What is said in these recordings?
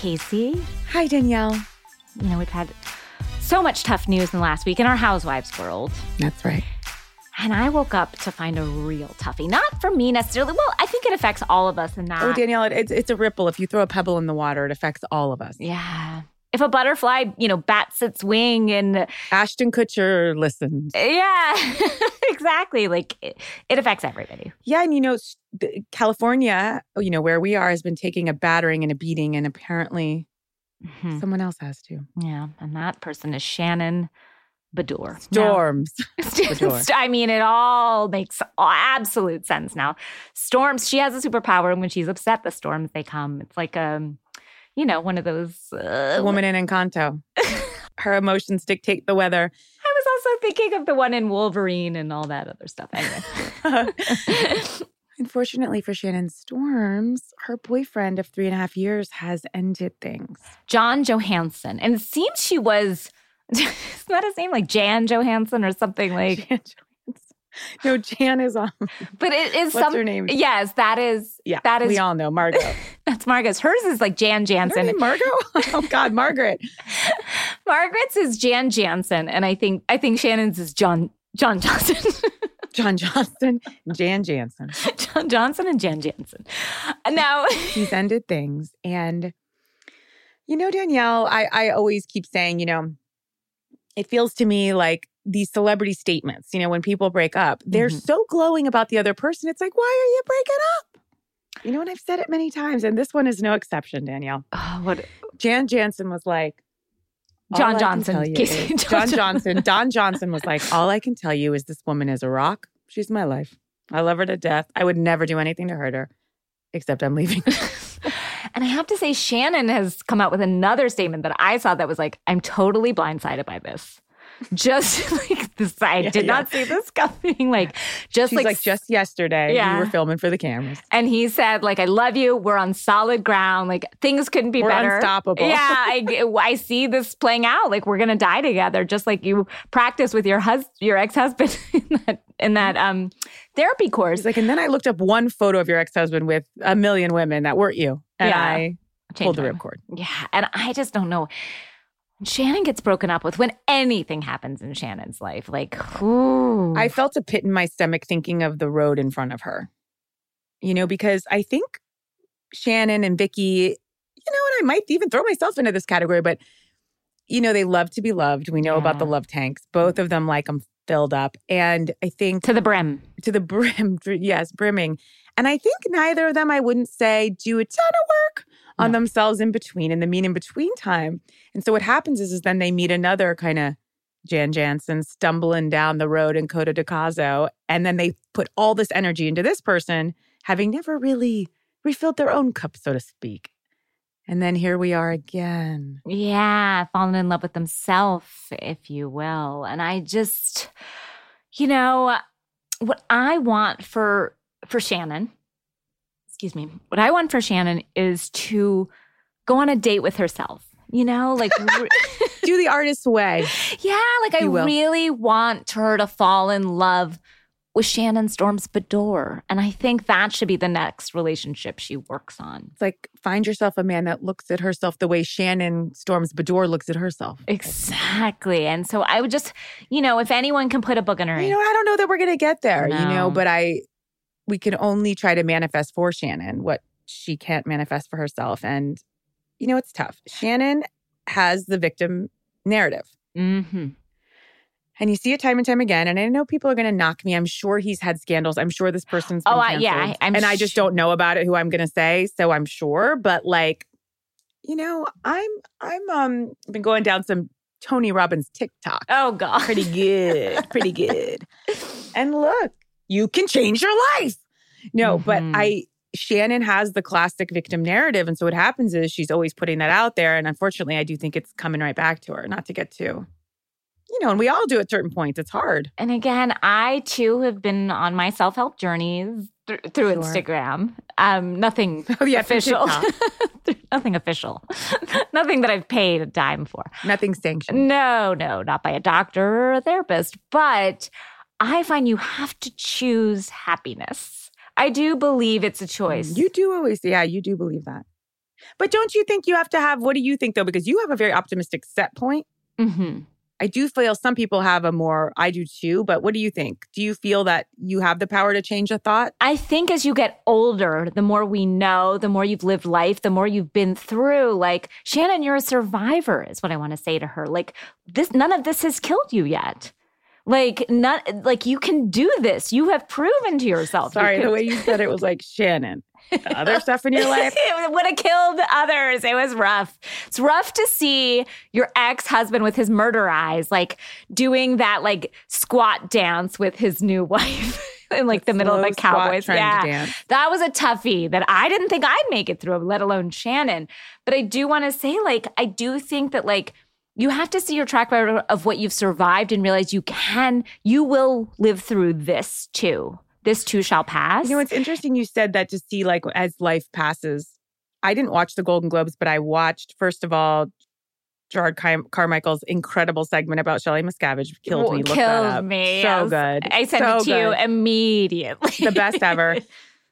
Casey. Hi, Danielle. You know, we've had so much tough news in the last week in our housewives world. That's right. And I woke up to find a real toughie. Not for me necessarily. Well, I think it affects all of us in that. Oh, Danielle, it, it's, it's a ripple. If you throw a pebble in the water, it affects all of us. Yeah. If a butterfly, you know, bats its wing and Ashton Kutcher listens. yeah, exactly. Like it, it affects everybody. Yeah, and you know, California, you know, where we are, has been taking a battering and a beating, and apparently Mhm. someone else has to. Yeah. And that person is Shannon. Now- Storms. I mean, it all makes absolute sense now. Storms, she has a superpower, and when she's upset, the storms they come. It's like um, you know, one of those. Uh, woman in Encanto. Her emotions dictate the weather. I was also thinking of the one in Wolverine and all that other stuff. Anyway, Unfortunately for Shannon Storms, her boyfriend of three and a half years has ended things. John Johansson, and it seems she was. Isn't that his name? Like Jan Johansson or something like. No, Jan is on. But it is What's some. her name? Yes, that is. Yeah, that is. we all know Margot. that's Margot's. Hers is like Jan Jansen. name Margot? Oh God, Margaret. Margaret's is Jan Jansen, and I think I think Shannon's is John John Johnson. John Johnston, Jan Jansen. John Johnson and Jan Jansen. Uh, now, He's ended things. And, you know, Danielle, I, I always keep saying, you know, it feels to me like these celebrity statements, you know, when people break up, they're Mhm. so glowing about the other person. It's like, why are you breaking up? You know, and I've said it many times, and this one is no exception, Danielle. oh, what Jan Jansen was like, John Johnson. Casey- John John Johnson. Don Johnson was like, all I can tell you is this woman is a rock. She's my life. I love her to death. I would never do anything to hurt her, except I'm leaving. and I have to say, Shannon has come out with another statement that I saw that was like, I'm totally blindsided by this. Just like this, I Yeah, did yeah. not see this coming. Like, just like, like, just yesterday, Yeah. we were filming for the cameras. and he said, like, I love you. We're on solid ground. Like, things couldn't be We're better. unstoppable. Yeah, I, I see this playing out. Like, we're gonna die together, just like you practice with your hus- your ex husband in that in that um therapy course. She's like, and then I looked up one photo of your ex husband with a million women that weren't you. And Yeah. I pulled the ripcord. Yeah, and I just don't know. Shannon gets broken up with when anything happens in Shannon's life. Like, ooh. I felt a pit in my stomach thinking of the road in front of her. You know, because I think Shannon and Vicky, you know, and I might even throw myself into this category, but you know, they love to be loved. We know about the love tanks. Both of them like them filled up. And I think to the brim. to the brim, yes, brimming. And I think neither of them, I wouldn't say, do a ton of work on No. themselves in between, in the mean in between time. And so what happens is, is then they meet another kind of Jan Jansen stumbling down the road in Coto de Caza. And then they put all this energy into this person, having never really refilled their own cup, so to speak. And then here we are again. Yeah, falling in love with themselves, if you will. And I just, you know, what I want for for Shannon, excuse me, what I want for Shannon is to go on a date with herself. You know, like re- Do the artist's way. yeah, like I will. really want her to fall in love with Shannon Storms Beador. And I think that should be the next relationship she works on. It's like find yourself a man that looks at herself the way Shannon Storms Beador looks at herself. Exactly. And so I would just, you know, if anyone can put a book in her You know, I don't know that we're going to get there, you know, but I, we can only try to manifest for Shannon what she can't manifest for herself. And, you know, it's tough. Shannon has the victim narrative. hmm And you see it time and time again. And I know people are going to knock me. I'm sure he's had scandals. I'm sure this person's been Oh, I- yeah. I- I'm and I just don't know about it. Who I'm going to say, so I'm sure. But like, you know, I'm I'm um been going down some Tony Robbins TikTok. Oh God. Pretty good, pretty good. And look, you can change your life. No, but Mhm. I Shannon has the classic victim narrative, and so what happens is she's always putting that out there, and unfortunately, I do think it's coming right back to her. Not to get too, you know, and we all do at certain points. It's hard. And again, I too have been on my self help journeys th- through Sure. Instagram. Um, nothing Oh yeah, official. Nothing official. nothing that I've paid a dime for. Nothing sanctioned. No, no, not by a doctor or a therapist. But I find you have to choose happiness. I do believe it's a choice. You do always, yeah, you do believe that. But don't you think you have to have, what do you think though? Because you have a very optimistic set point. Mm-hmm. I do feel some people have a more, I do too, but what do you think? Do you feel that you have the power to change a thought? I think as you get older, the more we know, the more you've lived life, the more you've been through. Like, Shannon, you're a survivor, is what I want to say to her. Like, this, none of this has killed you yet. Like, not like you can do this. You have proven to yourself. Sorry, you the way you said it was like Shannon. The other stuff in your life. it would have killed others. It was rough. It's rough to see your ex husband with his murder eyes, like doing that like squat dance with his new wife. in like the, middle of a Cowboys. Yeah. Dance. That was a toughie that I didn't think I'd make it through, let alone Shannon. But I do want to say, like, I do think that, like, you have to see your track record of what you've survived and realize you can, you will live through this too. This too shall pass. You know, it's interesting you said that to see, like, as life passes. I didn't watch the Golden Globes, but I watched, first of all, Jerrod Car- Carmichael's incredible segment about Shelley Miscavige. Killed me. Look that Killed me. So good. I sent So it to you immediately. the best ever.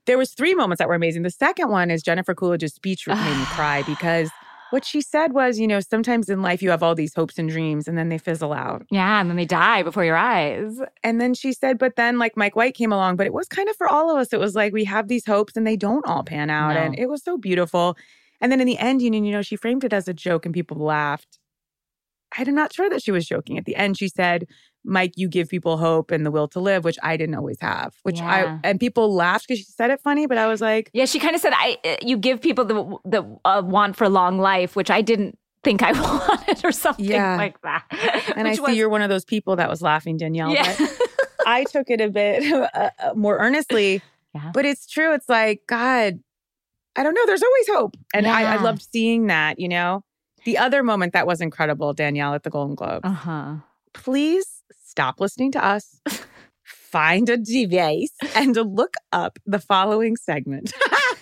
There was three moments that were amazing. The second one is Jennifer Coolidge's speech made me cry because what she said was, you know, sometimes in life you have all these hopes and dreams and then they fizzle out. yeah, and then they die before your eyes. And then she said, but then like Mike White came along, but it was kind of for all of us. It was like we have these hopes and they don't all pan out. No. And it was so beautiful. And then in the end, you know, you know, she framed it as a joke and people laughed. I'm not sure that she was joking. At the end, she said, Mike, you give people hope and the will to live, which I didn't always have. Which Yeah. I and people laughed because she said it funny, but I was like, Yeah, she kind of said, "I uh, you give people the the uh, want for long life," which I didn't think I wanted, or something Yeah. like that. and I Which see you're one of those people that was laughing, Danielle. Yeah. But I took it a bit uh, uh, more earnestly. Yeah. But it's true. It's like, God, I don't know. There's always hope. And I, I loved seeing that, you know? The other moment that was incredible, Danielle, at the Golden Globe. uh huh. Please stop listening to us. Find a device and look up the following segment.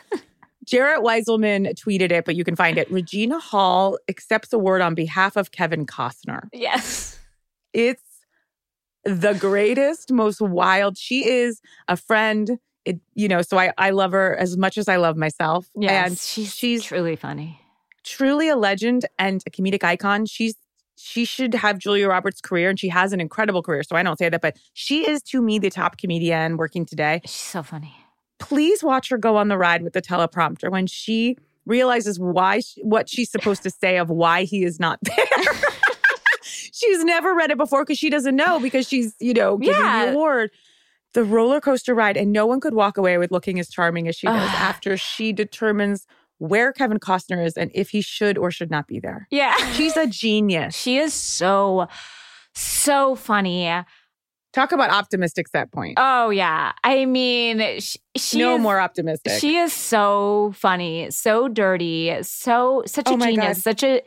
Jarett Wieselman tweeted it, but you can find it. Regina Hall accepts award on behalf of Kevin Costner. Yes. It's the greatest, most wild. She is a friend. It, you know, so I, I love her as much as I love myself. Yes. And she's she's truly funny. truly a legend and a comedic icon. She's she should have Julia Roberts' career, and she has an incredible career. So I don't say that, but she is to me the top comedian working today. She's so funny. Please watch her go on the ride with the teleprompter when she realizes why she, what she's supposed to say of why he is not there. she's never read it before because she doesn't know because she's you know giving Yeah. the award. The roller coaster ride, and no one could walk away with looking as charming as she does after she determines where Kevin Costner is and if he should or should not be there. Yeah. She's a genius. she is so so funny. Talk about optimistic set point. Oh yeah. I mean, she, she no is, more optimistic. She is so funny, so dirty, so such a Oh genius, God. such a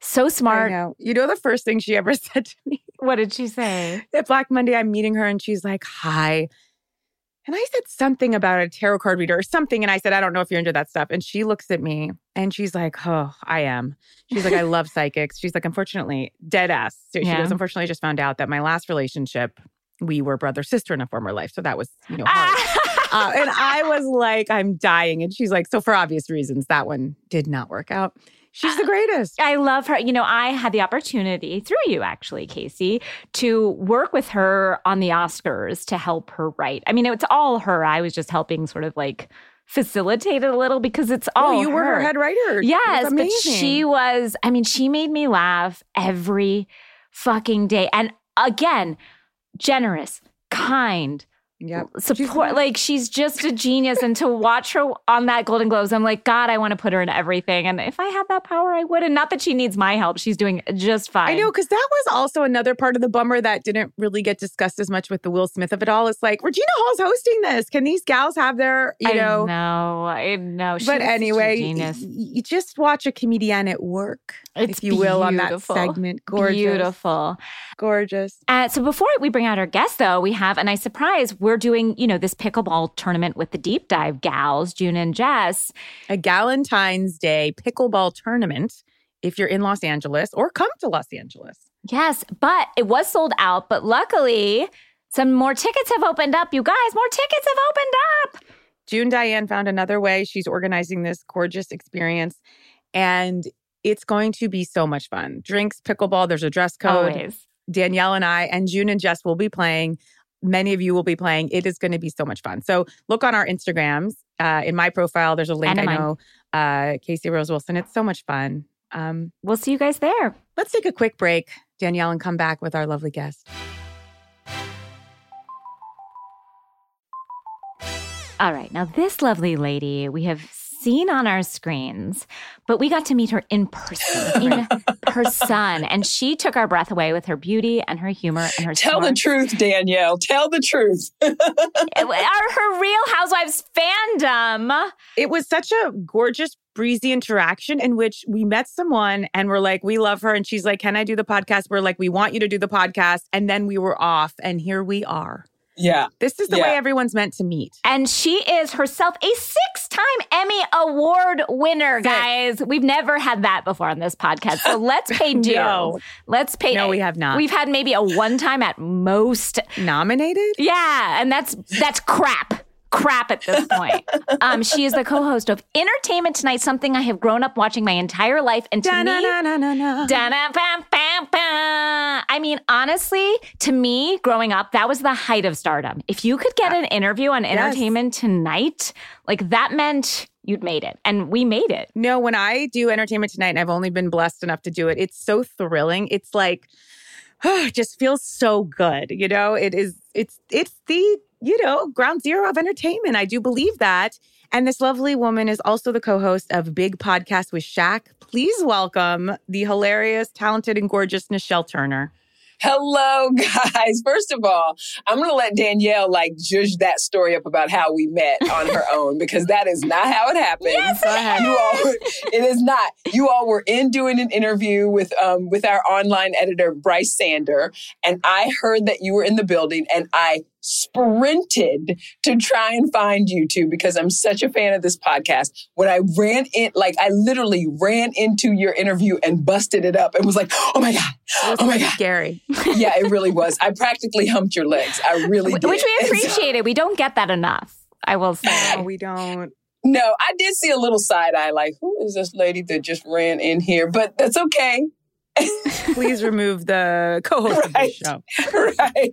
so I smart. know. You know the first thing she ever said to me What did she say? at Black Monday, I'm meeting her and she's like, "Hi." And I said something about a tarot card reader or something. And I said, I don't know if you're into that stuff. And she looks at me and she's like, Oh, I am. She's like, I love psychics. She's like, Unfortunately, dead ass. So she Yeah. goes, Unfortunately, I just found out that my last relationship, we were brother sister in a former life. So that was, you know, hard. Uh, and I was like, I'm dying. And she's like, so for obvious reasons, that one did not work out. She's the greatest. I love her. You know, I had the opportunity through you, actually, Casey, to work with her on the Oscars to help her write. I mean, it's all her. I was just helping sort of like facilitate it a little because it's oh, all oh, you were her head writer. Yes, but she was, I mean, she made me laugh every fucking day. And again, generous, kind, Yep. support. like she's just a genius. And to watch her on that Golden Globes, I'm like, God, I want to put her in everything. And if I had that power, I would. And not that she needs my help. She's doing just fine. I know, because that was also another part of the bummer that didn't really get discussed as much with the Will Smith of it all. It's like Regina Hall's hosting this. Can these gals have their, you I know? No, I know. She's But anyway, y- you just watch a comedian at work, It's if you will, on that segment. Gorgeous. Beautiful. Gorgeous. Uh, so before we bring out our guest, though, we have a nice surprise. We're doing, you know, this pickleball tournament with the deep dive gals, June and Jess. A Galentine's Day pickleball tournament if you're in Los Angeles or come to Los Angeles. Yes, but it was sold out. But luckily, some more tickets have opened up. You guys, more tickets have opened up. June Diane found another way. She's organizing this gorgeous experience. And it's going to be so much fun. Drinks, pickleball, there's a dress code. Always. Danielle and I, and June and Jess will be playing. Many of you will be playing. It is going to be so much fun. So look on our Instagrams. Uh, in my profile, there's a link. I know uh, Casey Rose Wilson. It's so much fun. Um, We'll see you guys there. let's take a quick break, Danielle, and come back with our lovely guest. All right. Now, this lovely lady we have seen on our screens, but we got to meet her in person, in person. And she took our breath away with her beauty and her humor and her Tell the truth, Danielle. Tell the truth. Our, her Real Housewives fandom. It was such a gorgeous, breezy interaction in which we met someone and we're like, we love her. And she's like, Can I do the podcast? We're like, We want you to do the podcast. And then we were off, and here we are. Yeah. This is the Yeah. way everyone's meant to meet. And she is herself a six time Emmy Award winner, Six. guys. We've never had that before on this podcast. So let's pay dues. No. Let's pay. No, we have not. We've had maybe a one time at most. Nominated? Yeah, and that's that's crap. Crap at this point. Um, she is the co-host of Entertainment Tonight, something I have grown up watching my entire life, and to me. I mean, honestly, to me, growing up, that was the height of stardom. If you could get an interview on Entertainment Tonight, like that meant you'd made it. And we made it. No, when I do entertainment tonight, and I've only been blessed enough to do it, it's so thrilling. It's like, it just feels so good. You know, it is, it's, it's the, you know, ground zero of entertainment. I do believe that. And this lovely woman is also the co host of Big Podcast with Shaq. Please welcome the hilarious, talented, and gorgeous Nichelle Turner. Hello, guys. First of all, I'm going to let Danielle like judge that story up about how we met on her own because that is not how it happened. Yes. You all, it is not. You all were in doing an interview with um with our online editor Bryce Sander, and I heard that you were in the building, and I sprinted to try and find you two because I'm such a fan of this podcast. When I ran in, like I literally ran into your interview and busted it up and was like, "Oh my god, oh my pretty god." scary. Yeah, it really was. I practically humped your legs. I really did. Which we And so- appreciated. We don't get that enough, I will say. No, we don't. No, I did see a little side eye, like, who is this lady that just ran in here? But that's okay. Please remove the co host of the show. right.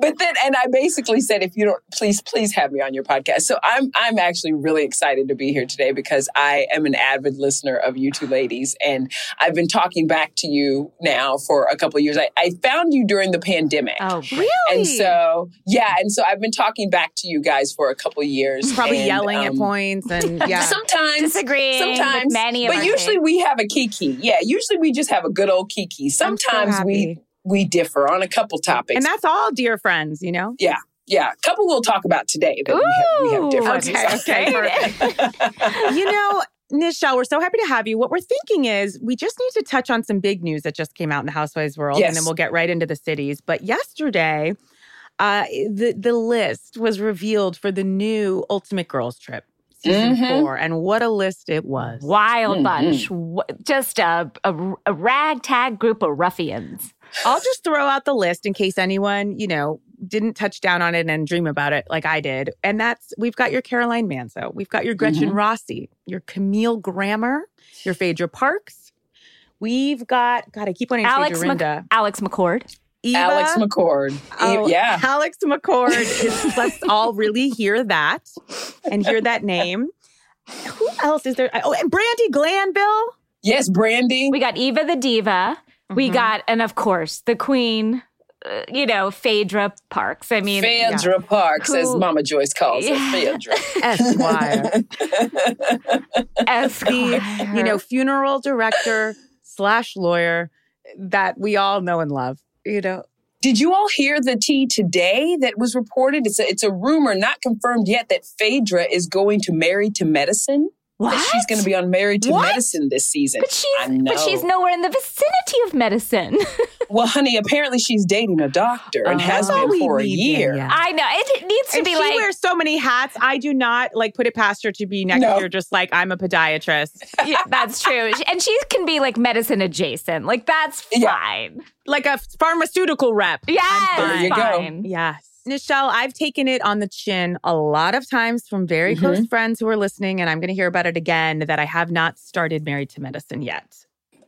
But then and I basically said if you don't please please have me on your podcast. So I'm I'm actually really excited to be here today because I am an avid listener of you two ladies and I've been talking back to you now for a couple of years. I, I found you during the pandemic. Oh, Really? And so yeah, and so I've been talking back to you guys for a couple of years. Probably and, yelling at um, points and yeah. Sometimes disagreeing sometimes with many of but our usually takes. we have a kiki. Yeah, usually we just have a good old kiki. I'm so Sometimes we we differ on a couple topics. And that's all, dear friends, you know? yeah, Yeah, a couple we'll talk about today that we have, we have differences. okay, okay, you know, Nichelle, we're so happy to have you. What we're thinking is we just need to touch on some big news that just came out in the housewives world, Yes. and then we'll get right into the cities. But yesterday, uh, the the list was revealed for the new Ultimate Girls Trip season Mhm. four, and what a list it was! Wild Mhm. bunch. Just a, a, a ragtag group of ruffians. I'll just throw out the list in case anyone, you know, didn't touch down on it and dream about it like I did. And that's we've got your Caroline Manzo, we've got your Gretchen Rossi, your Camille Grammer, your Phaedra Parks. We've got God, I keep wanting to Alex say Mc- Dorinda. Alex McCord. Eva, Alex McCord. Oh, yeah. Alex McCord. Is, let's all really hear that and hear that name. Who else is there? Oh, and Brandi Glanville. Yes, Brandi. We got Eva the Diva. We Mhm. got, and of course, the Queen, uh, you know, Phaedra Parks. I mean, Phaedra Parks, as Mama Joyce calls Yeah. her. Phaedra. Esquire. Esquire. you know, funeral director slash lawyer that we all know and love. You know, Did you all hear the tea today that was reported? It's a, it's a rumor, not confirmed yet, that Phaedra is going to marry to Medicine. What? She's going to be on Married to What? Medicine this season. But I she's, know. but she's nowhere in the vicinity of medicine. well, honey, apparently she's dating a doctor and Oh. has all been for a need, year. Danielle. I know it needs to and be she like She wears so many hats. I do not like put it past her to be next No. year, just like I'm a podiatrist, yeah, that's true, and she can be like medicine adjacent. Like that's Yeah. fine. like a pharmaceutical rep. Yes, fine. There you go. Yes. Nichelle, I've taken it on the chin a lot of times from very Mhm. close friends who are listening, and I'm going to hear about it again that I have not started Married to Medicine yet.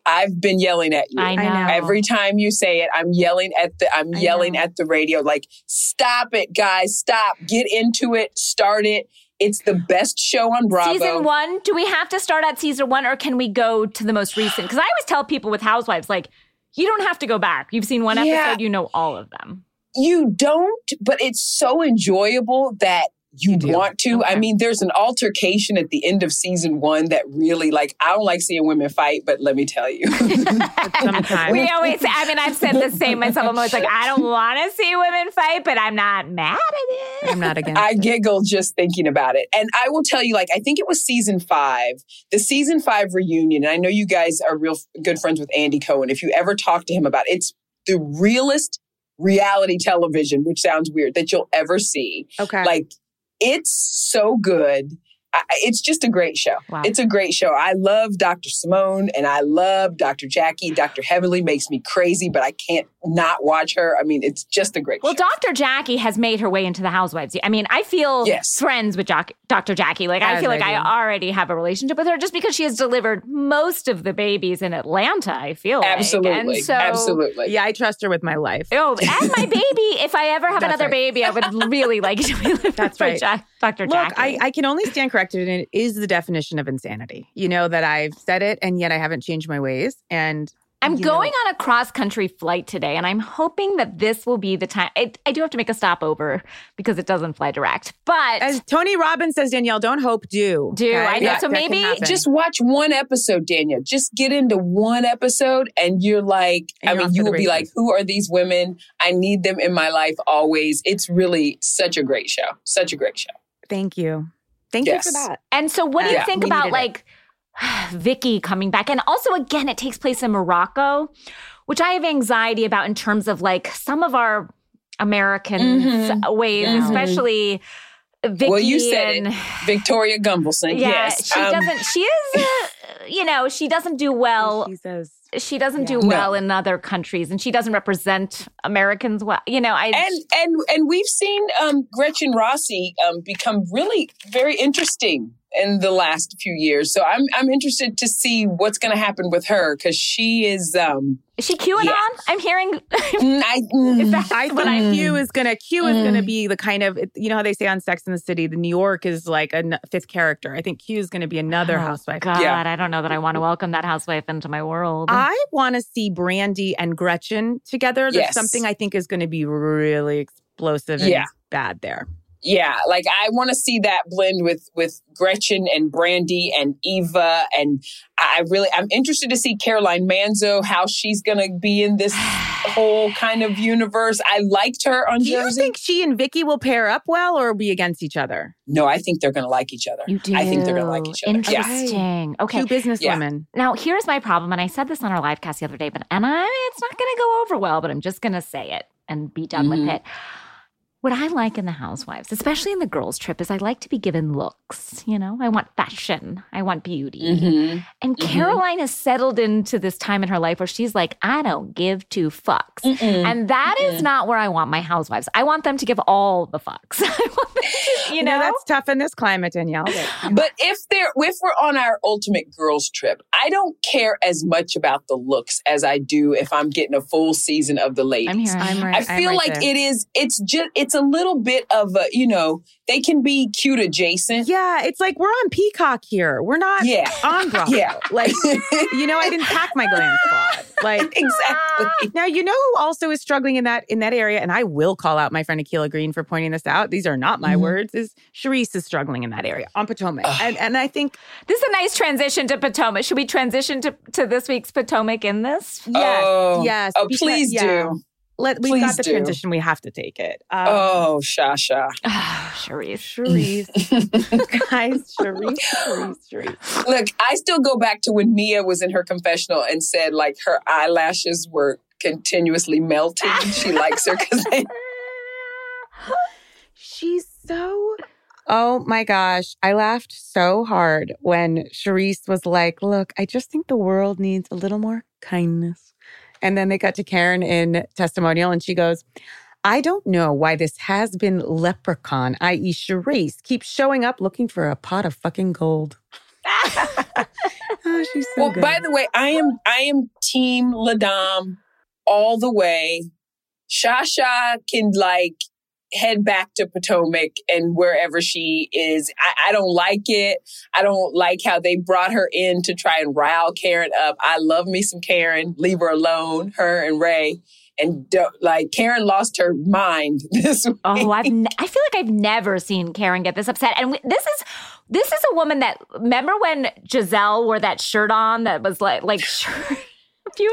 I've been yelling at you. I know. know. Every time you say it, I'm yelling at the I'm I yelling know. at the radio like stop it guys, stop. Get into it, start it. It's the best show on Bravo. Season one, do we have to start at season one or can we go to the most recent? Because I always tell people with Housewives, like, you don't have to go back. You've seen one Yeah. episode, you know all of them. You don't, but it's so enjoyable that you, You want to. I mean, there's an altercation at the end of season one that really like I don't like seeing women fight, but let me tell you. Sometimes. We always, I mean, I've said the same myself. I'm always like, I don't want to see women fight, but I'm not mad at it. I'm not against I it. giggle just thinking about it. And I will tell you, like, I think it was season five, the season five reunion. And I know you guys are real good friends with Andy Cohen. If you ever talk to him about it, it's the realest reality television, which sounds weird, that you'll ever see. Okay. Like, it's so good. I, it's just a great show. Wow. It's a great show. I love Dr. Simone and I love Dr. Jackie. Dr. Heavenly makes me crazy, but I can't not watch her. I mean, it's just a great show. Well, show. Dr. Jackie has made her way into the Housewives. I mean, I feel Yes. friends with Joc- Dr. Jackie. Like, I As feel I like I already have a relationship with her just because she has delivered most of the babies in Atlanta, I feel like. Absolutely. And so, Absolutely. yeah, I trust her with my life. Oh, and my baby. If I ever have That's another right. baby, I would really like to be living That's right. Ja- Dr. Look, Jackie. I, I can only stand corrected, and it is the definition of insanity. You know that I've said it, and yet I haven't changed my ways. And I'm going know- on a cross country flight today, and I'm hoping that this will be the time. I, I do have to make a stopover because it doesn't fly direct, but as Tony Robbins says, Danielle, don't hope, do. Do. I know. That- So maybe just watch one episode, Danielle. Just get into one episode, and you're like, And I you're mean, you will be like, who are these women? I need them in my life always. It's really such a great show. Such a great show. Thank you. Thank Yes. you for that. And so, what do you Yeah, think about needed it. like Vicky coming back? And also, again, it takes place in Morocco, which I have anxiety about in terms of like some of our American Mhm. ways, Mhm. especially Vicky. Well, you said and, it. Victoria Gunvalson. Yeah, yes. she Um, doesn't. She is, uh, you know, she doesn't do well. she says, She doesn't Yeah. do well No. in other countries, and she doesn't represent Americans well. You know, I and and and we've seen um, Gretchen Rossi um, become really very interesting in the last few years. So I'm I'm interested to see what's going to happen with her because she is. Um, is she QAnon? Yeah. I'm hearing. mm, I, mm, Is that I what think I? Q is gonna Q is gonna Mm. be the kind of you know how they say on Sex in the City, the New York is like a n- fifth character. I think Q is gonna be another Oh, housewife. God, Yeah. I don't know that I want to welcome that housewife into my world. I want to see Brandi and Gretchen together. There's Yes. something I think is going to be really explosive and Yeah. bad there. Yeah, like I want to see that blend with with Gretchen and Brandi and Eva, and I I really I'm interested to see Caroline Manzo how she's gonna be in this whole kind of universe. I liked her on Do you think she and Vicky will pair up well or be against each other? no, I think they're gonna like each other. you do. I think they're gonna like each other. Yeah. Interesting. Okay. Two business Yeah. Now, here's my problem, and I said this on our live cast the other day, but and I, it's not going to go over well, but I'm just going to say it and be done with Mhm. it. What I like in the housewives, especially in the girls' trip, is I like to be given looks. You know, I want fashion, I want beauty. Mhm. And Mhm. Caroline has settled into this time in her life where she's like, I don't give two fucks. Mm-mm. And that is Mm-mm. not where I want my housewives. I want them to give all the fucks. I want them to, you know, that's tough in this climate, Danielle. but- But if they're if we're on our ultimate girls trip, I don't care as much about the looks as I do if I'm getting a full season of the ladies. I'm here. I'm right. I I'm feel right like there. it is. It's just. It's a little bit of a. You know, they can be cute adjacent. Yeah, it's like we're on Peacock here. We're not Yeah. on Bravo. Yeah. Like, you know, I didn't pack my glam squad. Like, exactly. Now you know who also is struggling in that in that area, and I will call out my friend Akila Green for pointing this out. These are not my Mhm. words. Is Charrisse is struggling in that area on Potomac, and and I think This is a nice transition to Potomac. Should we transition to, to this week's Potomac in this? yes, Oh. yes. Oh, because- please yeah. do. Let we've Please got the do. transition. We have to take it. Um, Oh, Shasha. Oh, Charrisse. Charrisse, guys, Charrisse, Charrisse, Charrisse. Look, I still go back to when Mia was in her confessional and said like her eyelashes were continuously melting. she likes her because they She's so. Oh my gosh. I laughed so hard when Charrisse was like, Look, I just think the world needs a little more kindness. And then they got to Karen in testimonial and she goes, I don't know why this has been leprechaun, i.e., Charrisse, keeps showing up looking for a pot of fucking gold. oh, she's so well, good. by the way, I am I am Team Ladam all the way. Shasha can like head back to Potomac and wherever she is. I, I, don't like it. I don't like how they brought her in to try and rile Karen up. I love me some Karen. Leave her alone, her and Ray. And like Karen lost her mind this week. Oh, I've feel like I've never seen Karen get this upset. And we, this is this is a woman that remember when Gizelle wore that shirt on that was like like few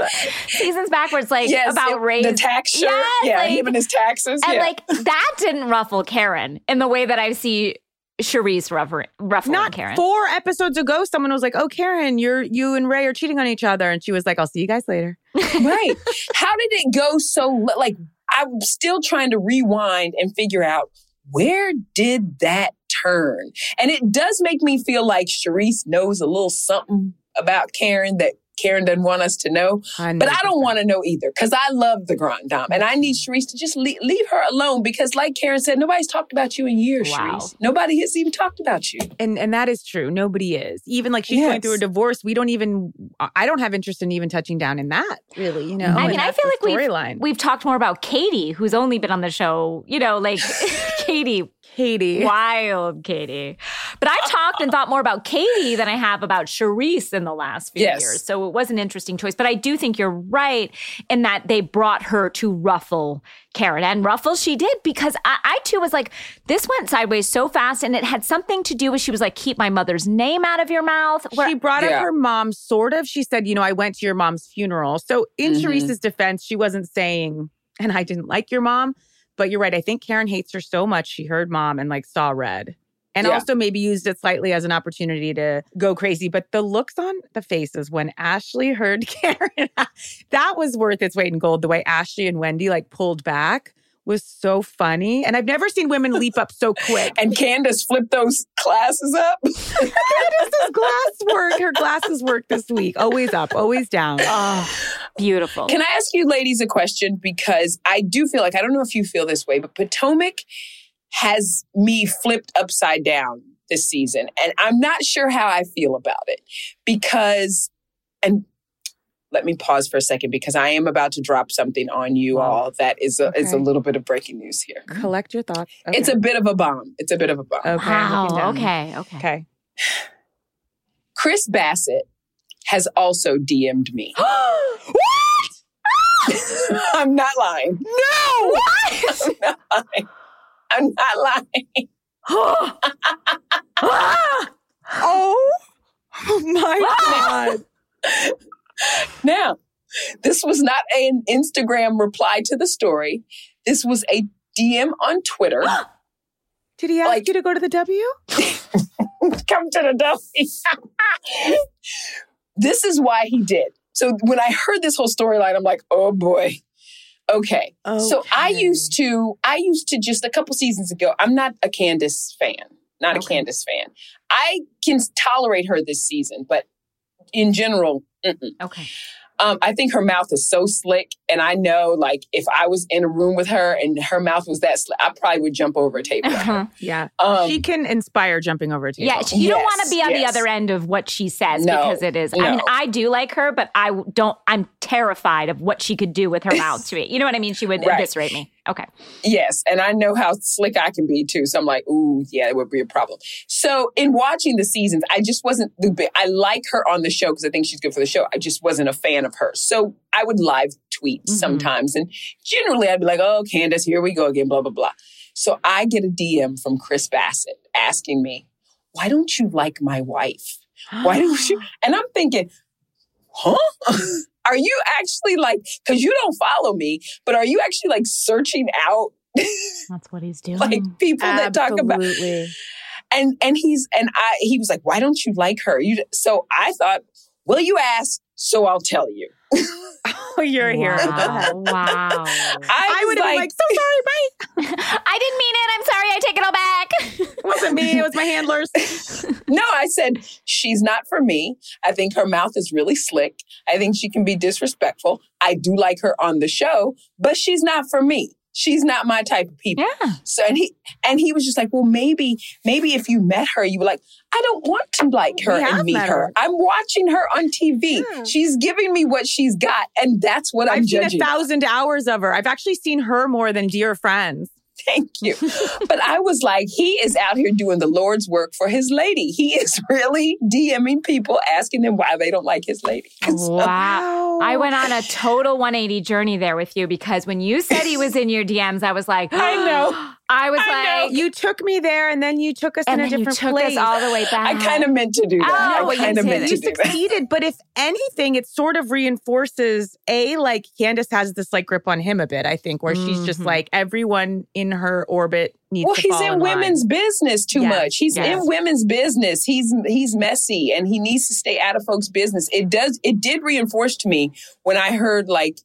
seasons backwards, like yes, about race. The tax shirt. Yes, yeah, like, him and his taxes. And yeah. like that didn't ruffle Karen in the way that I see Charrisse ruffling, ruffling Not Karen. Four episodes ago, someone was like, "Oh, Karen, you're you and Ray are cheating on each other," and she was like, "I'll see you guys later." right? How did it go so? Like, I'm still trying to rewind and figure out where did that turn, and it does make me feel like Charrisse knows a little something about Karen that Karen doesn't want us to know. 100%. But I don't want to know either because I love the Grand Dame and I need Charrisse to just leave, leave, her alone because, like Karen said, nobody's talked about you in years, wow. Charrisse. Nobody has even talked about you. And and that is true. Nobody is. Even like she's yes. going through a divorce. We don't even, I don't have interest in even touching down in that, really, you know? I mean, I feel like we've, we've talked more about Katie, who's only been on the show, you know, like Katie Katie. Wild Katie. But I've talked and thought more about Katie than I have about Charrisse in the last few yes. years. So it was an interesting choice. But I do think you're right in that they brought her to ruffle Karen. And ruffle she did because I, I too was like, this went sideways so fast. And it had something to do with she was like, keep my mother's name out of your mouth. Where, she brought yeah. up her mom, sort of. She said, you know, I went to your mom's funeral. So in mm-hmm. Charrisse's defense, she wasn't saying, and I didn't like your mom. But you're right. I think Karen hates her so much she heard mom and like saw red. And yeah. also maybe used it slightly as an opportunity to go crazy. But the looks on the faces when Ashley heard Karen, that was worth its weight in gold. The way Ashley and Wendy like pulled back was so funny. And I've never seen women leap up so quick. and Candace flipped those glasses up. Candace's glass work. Her glasses work this week. Always up, always down. Oh, beautiful. Can I ask you ladies a question? Because I do feel like, I don't know if you feel this way, but Potomac has me flipped upside down this season. And I'm not sure how I feel about it because, and let me pause for a second because I am about to drop something on you all that is a, okay. is a little bit of breaking news here. Collect your thoughts. Okay. It's a bit of a bomb. It's a bit of a bomb. Okay. Wow. Okay. Okay. Okay. Chris Bassett has also DM'd me. what? I'm not lying. No. What? I'm not lying. I'm not lying. oh my God. now, this was not an Instagram reply to the story. This was a DM on Twitter. Did he ask like, you to go to the W? Come to the W. this is why he did. So when I heard this whole storyline, I'm like, oh boy. Okay. okay. So I used to, I used to just a couple seasons ago, I'm not a Candace fan, not okay. a Candace fan. I can tolerate her this season, but in general, mm-mm. okay. Um, I think her mouth is so slick. And I know, like, if I was in a room with her and her mouth was that slick, I probably would jump over a table. Uh-huh. Yeah. Um, she can inspire jumping over a table. Yeah. You yes, don't want to be on yes. the other end of what she says no, because it is. No. I mean, I do like her, but I don't, I'm terrified of what she could do with her mouth to me. You know what I mean? She would right. eviscerate me. Okay. Yes. And I know how slick I can be too. So I'm like, ooh, yeah, it would be a problem. So in watching the seasons, I just wasn't the big, I like her on the show because I think she's good for the show. I just wasn't a fan of her. So I would live tweet mm-hmm. sometimes. And generally I'd be like, oh, Candace, here we go again, blah, blah, blah. So I get a DM from Chris Bassett asking me, why don't you like my wife? Why don't you? And I'm thinking, huh? are you actually like, because you don't follow me, but are you actually like searching out? That's what he's doing. like people Absolutely. that talk about. And and he's and I he was like, why don't you like her? You so I thought, well, you ask? so I'll tell you. oh, you're here. Wow. wow. I, I would have like, been like, so sorry, bye. I didn't mean it. I'm sorry. I take it all back. it wasn't me. It was my handlers. no, I said, she's not for me. I think her mouth is really slick. I think she can be disrespectful. I do like her on the show, but she's not for me. She's not my type of people. Yeah. So and he and he was just like, well, maybe maybe if you met her, you were like, I don't want to like her We and meet her. her. I'm watching her on TV. Yeah. She's giving me what she's got, and that's what I'm I've seen a thousand hours of her. I've actually seen her more than dear friends. Thank you. but I was like, he is out here doing the Lord's work for his lady. He is really DMing people, asking them why they don't like his lady. So- Wow. I went on a total 180 journey there with you because when you said he was in your DMs, I was like, I know. I was I like, You took me there and then you took us and in a then you different took place. us all the way back. I kind of meant to do that. Oh, I well, you kind of did meant it. to you do that. succeeded, but if anything, it sort of reinforces a like Candace has this like grip on him a bit. I think where she's just Mhm. like everyone in her orbit needs. Well, to he's fall in in line. women's business too Yes, much. He's yes. in women's business. He's he's messy and he needs to stay out of folks' business. It does it did reinforce to me when I heard like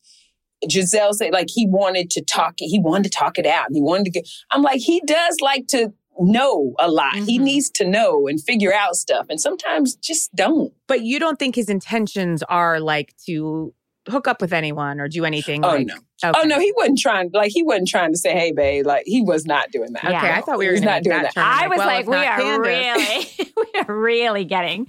Gizelle say like he wanted to talk he wanted to talk it out. He wanted to get I'm like he does like to know a lot. He Mhm. needs to know and figure out stuff and sometimes just don't. But you don't think his intentions are like to hook up with anyone or do anything? Oh, like, no. Oh, okay. Oh no, he wasn't trying like he wasn't trying to say hey babe like he was not doing that. Okay, I thought we were not make doing that that. turn. I was well, like, we are Candace. really, we are really getting.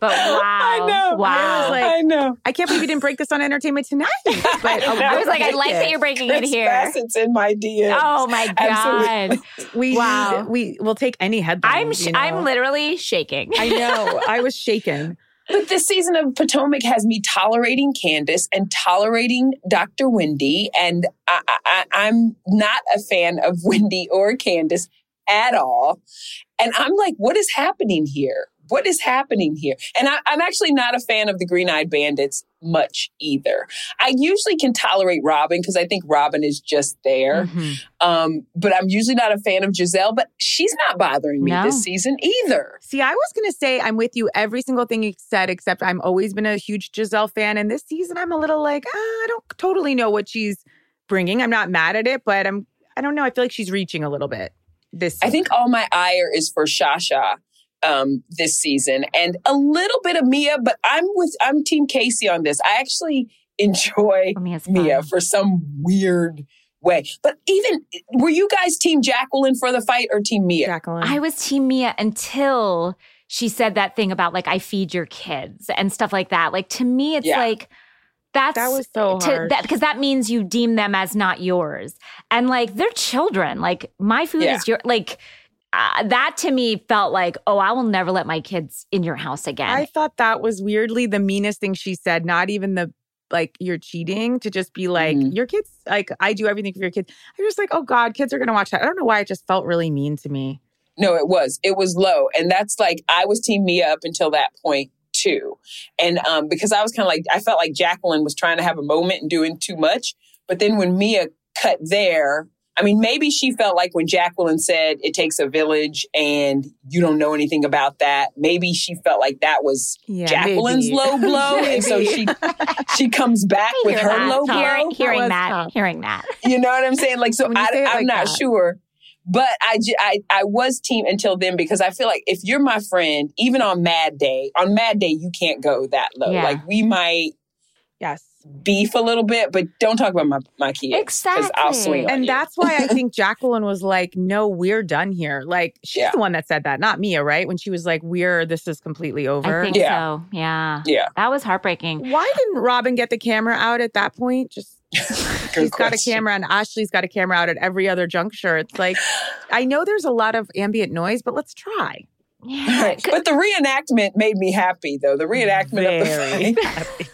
But wow, I know. wow. I was like- I know. I can't believe you didn't break this on Entertainment Tonight. But uh, I know. I was like, I like like it. that you're breaking it Chris here. Bassett's in my DMs. Oh my god, Absolutely. we Wow. we will take any headline. I'm sh- you know? I'm literally shaking. I know. I was shaken. But this season of Potomac has me tolerating Candace and tolerating Dr. Wendy. And I, I, I'm not a fan of Wendy or Candace at all. And I'm like, what is happening here? What is happening here? And I, I'm actually not a fan of the Green Eyed Bandits much either. I usually can tolerate Robyn because I think Robyn is just there. Mhm. Um, but I'm usually not a fan of Gizelle, but she's not bothering me No. this season either. See, I was going to say I'm with you every single thing you said, except I'm always been a huge Gizelle fan. And this season, I'm a little like, ah, I don't totally know what she's bringing. I'm not mad at it, but I'm, I don't know. I feel like she's reaching a little bit. This, I think all my ire is for Shasha um, this season, and a little bit of Mia. But I'm with I'm Team Casey on this. I actually enjoy For me, it's Mia for some weird way. But even were you guys Team Jacqueline for the fight or Team Mia? Jacqueline. I was Team Mia until she said that thing about like I feed your kids and stuff like that. Like to me, it's Yeah. like that's that was so to hard. that because that means you deem them as not yours and like they're children like my food Yeah. is your like uh, that to me felt like oh i will never let my kids in your house again I thought that was weirdly the meanest thing she said. Not even the like you're cheating to just be like Mhm. your kids. Like I do everything for your kids. I'm just like, oh God, kids are gonna watch that. I don't know why it just felt really mean to me. No, it was. It was low. And that's like I was team Mia up until that point too. And um because I was kind of like I felt like Jacqueline was trying to have a moment and doing too much. But then when Mia cut there, I mean maybe she felt like when Jacqueline said it takes a village and you don't know anything about that, maybe she felt like that was Yeah, Jacqueline's maybe. low blow. and so she she comes back I with her that. low blow. hearing, hearing was that tough. hearing that You know what I'm saying? Like, so I, I'm like not that. sure. But I, I, I was team until then because I feel like if you're my friend, even on Mad Day, on Mad Day, you can't go that low. Yeah. Like, we might Yes. Beef a little bit, but don't talk about my, my kids. 'cause I'll Exactly. swing And you. that's why I think Jacqueline was like, no, we're done here. Like, she's Yeah. the one that said that, not Mia, right? When she was like, we're, this is completely over. i think Yeah. so yeah Yeah. that was heartbreaking Why didn't Robyn get the camera out at that point? Just Good she's got a camera and Ashley's got a camera out at every other juncture. It's like, I know there's a lot of ambient noise, but let's try. yeah But the reenactment made me happy, though. The reenactment of the Very fight.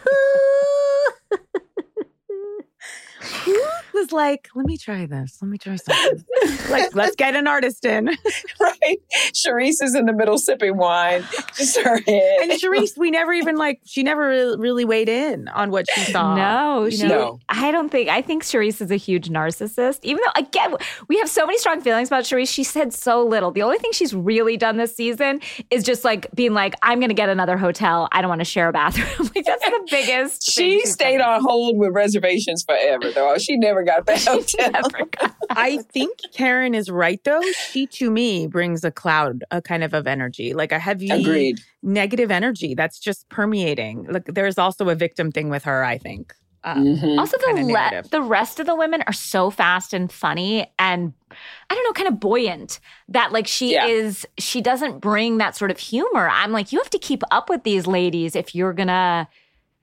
Who was like, let me try this. Let me try something. like, let's get an artist in. right? Charrisse is in the middle sipping wine, just her head. And Charrisse, we never even like, she never really weighed in on what she saw. No, you she. No. I don't think. I think Charrisse is a huge narcissist. Even though, again, we have so many strong feelings about Charrisse. She said so little. The only thing she's really done this season is just like being like, "I'm going to get another hotel. I don't want to share a bathroom." like that's the biggest. She she's stayed on hold with reservations forever, though. She never got that She hotel. never got- I think Karen is right though. She to me brings a cloud, a kind of of energy, like a heavy Agreed. negative energy that's just permeating. Like there's also a victim thing with her, I think. uh, Mhm. Also, the le- the rest of the women are so fast and funny and I don't know, kind of buoyant that like she Yeah. is. She doesn't bring that sort of humor. I'm like, you have to keep up with these ladies if you're gonna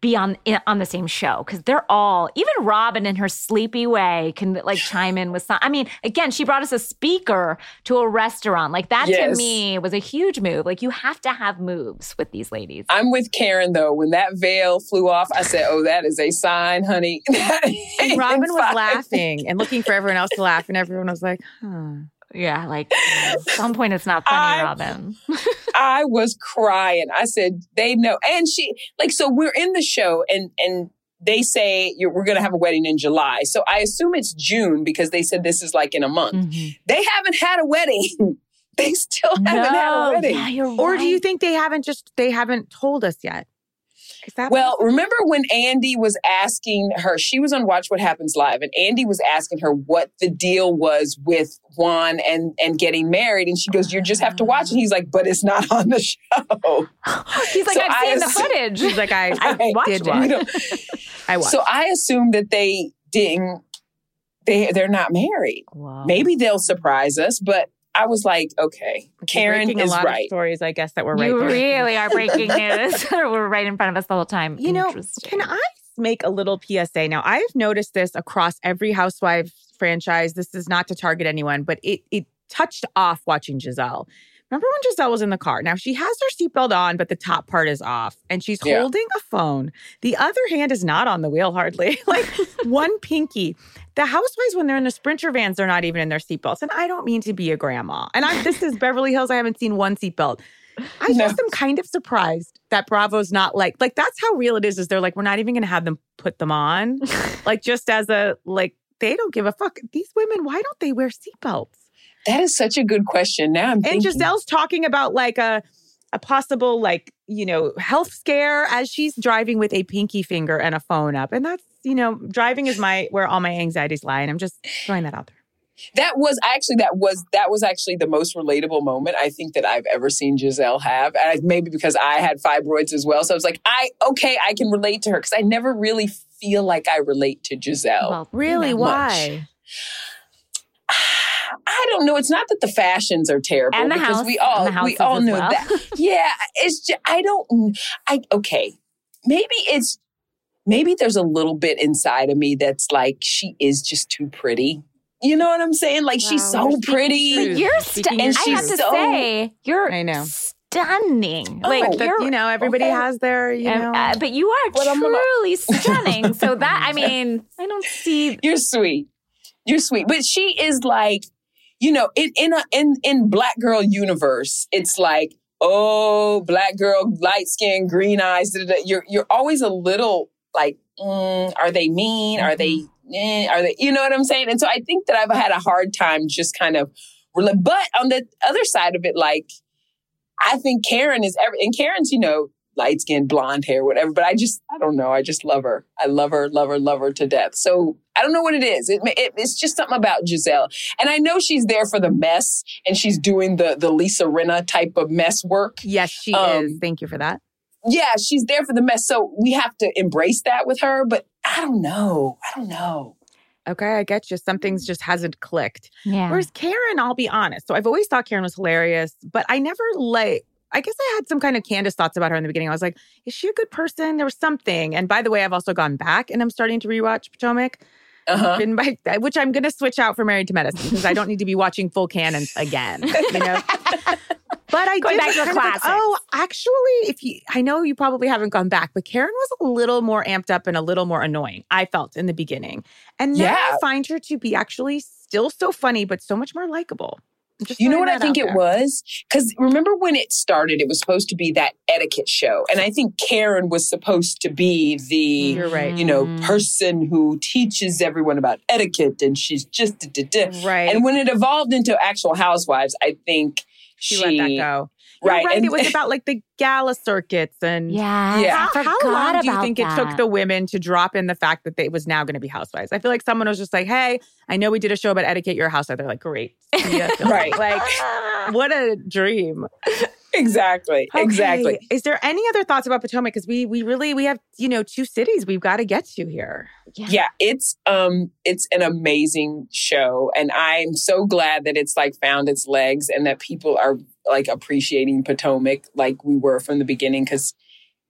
be on in, on the same show because they're all even Robyn in her sleepy way can like chime in with some. I mean, again, she brought us a speaker to a restaurant. Like that to me was a huge move. Like you have to have moves with these ladies. I'm with Karen though. When that veil flew off, I said, "Oh, that is a sign, honey." And Robyn was laughing and looking for everyone else to laugh, and everyone was like, huh. Yeah, like at some point it's not funny, I- Robyn. I was crying. I said, "They know." And she like so we're in the show and and they say you're, we're going to have a wedding in July. So I assume it's June because they said this is like in a month. Mhm. They haven't had a wedding. they still haven't had a wedding. yeah, you're Or do you think they haven't just they haven't told us yet? Well, remember when Andy was asking her, she was on Watch What Happens Live, and Andy was asking her what the deal was with Juan and, and getting married. And she goes, You just have to watch it. He's like, But it's not on the show. He's like, So I've I seen the footage. He's like, I, I watched did it. watch. We don't- I watched. so I assume that they didn't, they, they're not married. Whoa. Maybe they'll surprise us, but I was like, Okay, Karen breaking is a lot right. of stories, I guess, that were right you there. really are breaking news. We're right in front of us the whole time. You know, Can I make a little PSA? Now, I've noticed this across every Housewives franchise. This is not to target anyone, but it it touched off watching Gizelle. Remember when Gizelle was in the car? Now she has her seatbelt on, but the top part is off, and she's Yeah. holding a phone. The other hand is not on the wheel hardly, like one pinky. The housewives, when they're in the sprinter vans, they're not even in their seatbelts. And I don't mean to be a grandma. And I this is Beverly Hills. I haven't seen one seatbelt. I No. just am kind of surprised that Bravo's not like like that's how real it is. Is they're like we're not even going to have them put them on, like just as a like they don't give a fuck. These women, why don't they wear seatbelts? That is such a good question. Now I'm And thinking. Gizelle's talking about like a a possible like you know health scare as she's driving with a pinky finger and a phone up, and that's you know driving is my where all my anxieties lie, and I'm just throwing that out there. That was actually that was that was actually the most relatable moment I think that I've ever seen Gizelle have, and maybe because I had fibroids as well. So I was like, I okay, I can relate to her because I never really feel like I relate to Gizelle. Well, Really, you know. Why? I don't know. It's not that the fashions are terrible And the because house. we all and the we all know well. that. Yeah, it's just I don't. I okay. Maybe it's maybe there's a little bit inside of me that's like she is just too pretty. You know what I'm saying? Like she's so pretty. truth. You're Speaking stu- and I have to so- say, you're I know. stunning. Oh, like But, you're you know, everybody okay. has their you know. uh, but you are But I'm gonna- truly stunning. So that I mean, I don't see. You're sweet. You're sweet. But she is like, you know, in in a in in black girl universe, it's like, oh, black girl, light skin, green eyes. da, da, da. You're you're always a little like, mm, are they mean? Are they? Eh, are they? You know what I'm saying? And so I think that I've had a hard time just kind of. But on the other side of it, like, I think Karen is every and Karen's, you know, light skin, blonde hair, whatever. But I just, I don't know. I just love her. I love her, love her, love her to death. So I don't know what it is. It, it, it's just something about Gizelle. And I know she's there for the mess and she's doing the, the Lisa Rinna type of mess work. yes, she um, is. Thank you for that. Yeah, she's there for the mess. So we have to embrace that with her. But I don't know. I don't know. Okay, I get you. Something's just hasn't clicked. Yeah. Whereas Karen, I'll be honest. So I've always thought Karen was hilarious, but I never like. I guess I had some kind of Candiace thoughts about her in the beginning. I was like, is she a good person? There was something. And by the way, I've also gone back and I'm starting to rewatch Potomac. Uh-huh. By, which I'm going to switch out for Married to Medicine because I don't need to be watching full canons again. You know. But I Going did back to of think, oh, actually, if you, I know you probably haven't gone back, but Karen was a little more amped up and a little more annoying. I felt in the beginning, and now I find her to be actually still so funny, but so much more likable. I'm just You know what I think it was? Because remember when it started, it was supposed to be that etiquette show. And I think Karen was supposed to be the, You're right. you know, Mm. person who teaches everyone about etiquette and she's just da, da, da. Right. And when it evolved into actual housewives, I think she, she, let that go. You're right. right. and- it was about like the gala circuits and Yeah. Yeah. How, how long do you about think it took the women to drop in the fact that they, it was now going to be housewives? I feel like someone was just like, "Hey, I know we did a show about etiquette. You're a housewife." They're like, "Great, See ya. Right. Like, what a dream." exactly. Okay. Exactly. Is there any other thoughts about Potomac? Because we we really we have you know two cities we've got to get to here. Yeah, it's um it's an amazing show and I'm so glad that it's like found its legs and that people are like appreciating Potomac like we were from the beginning cuz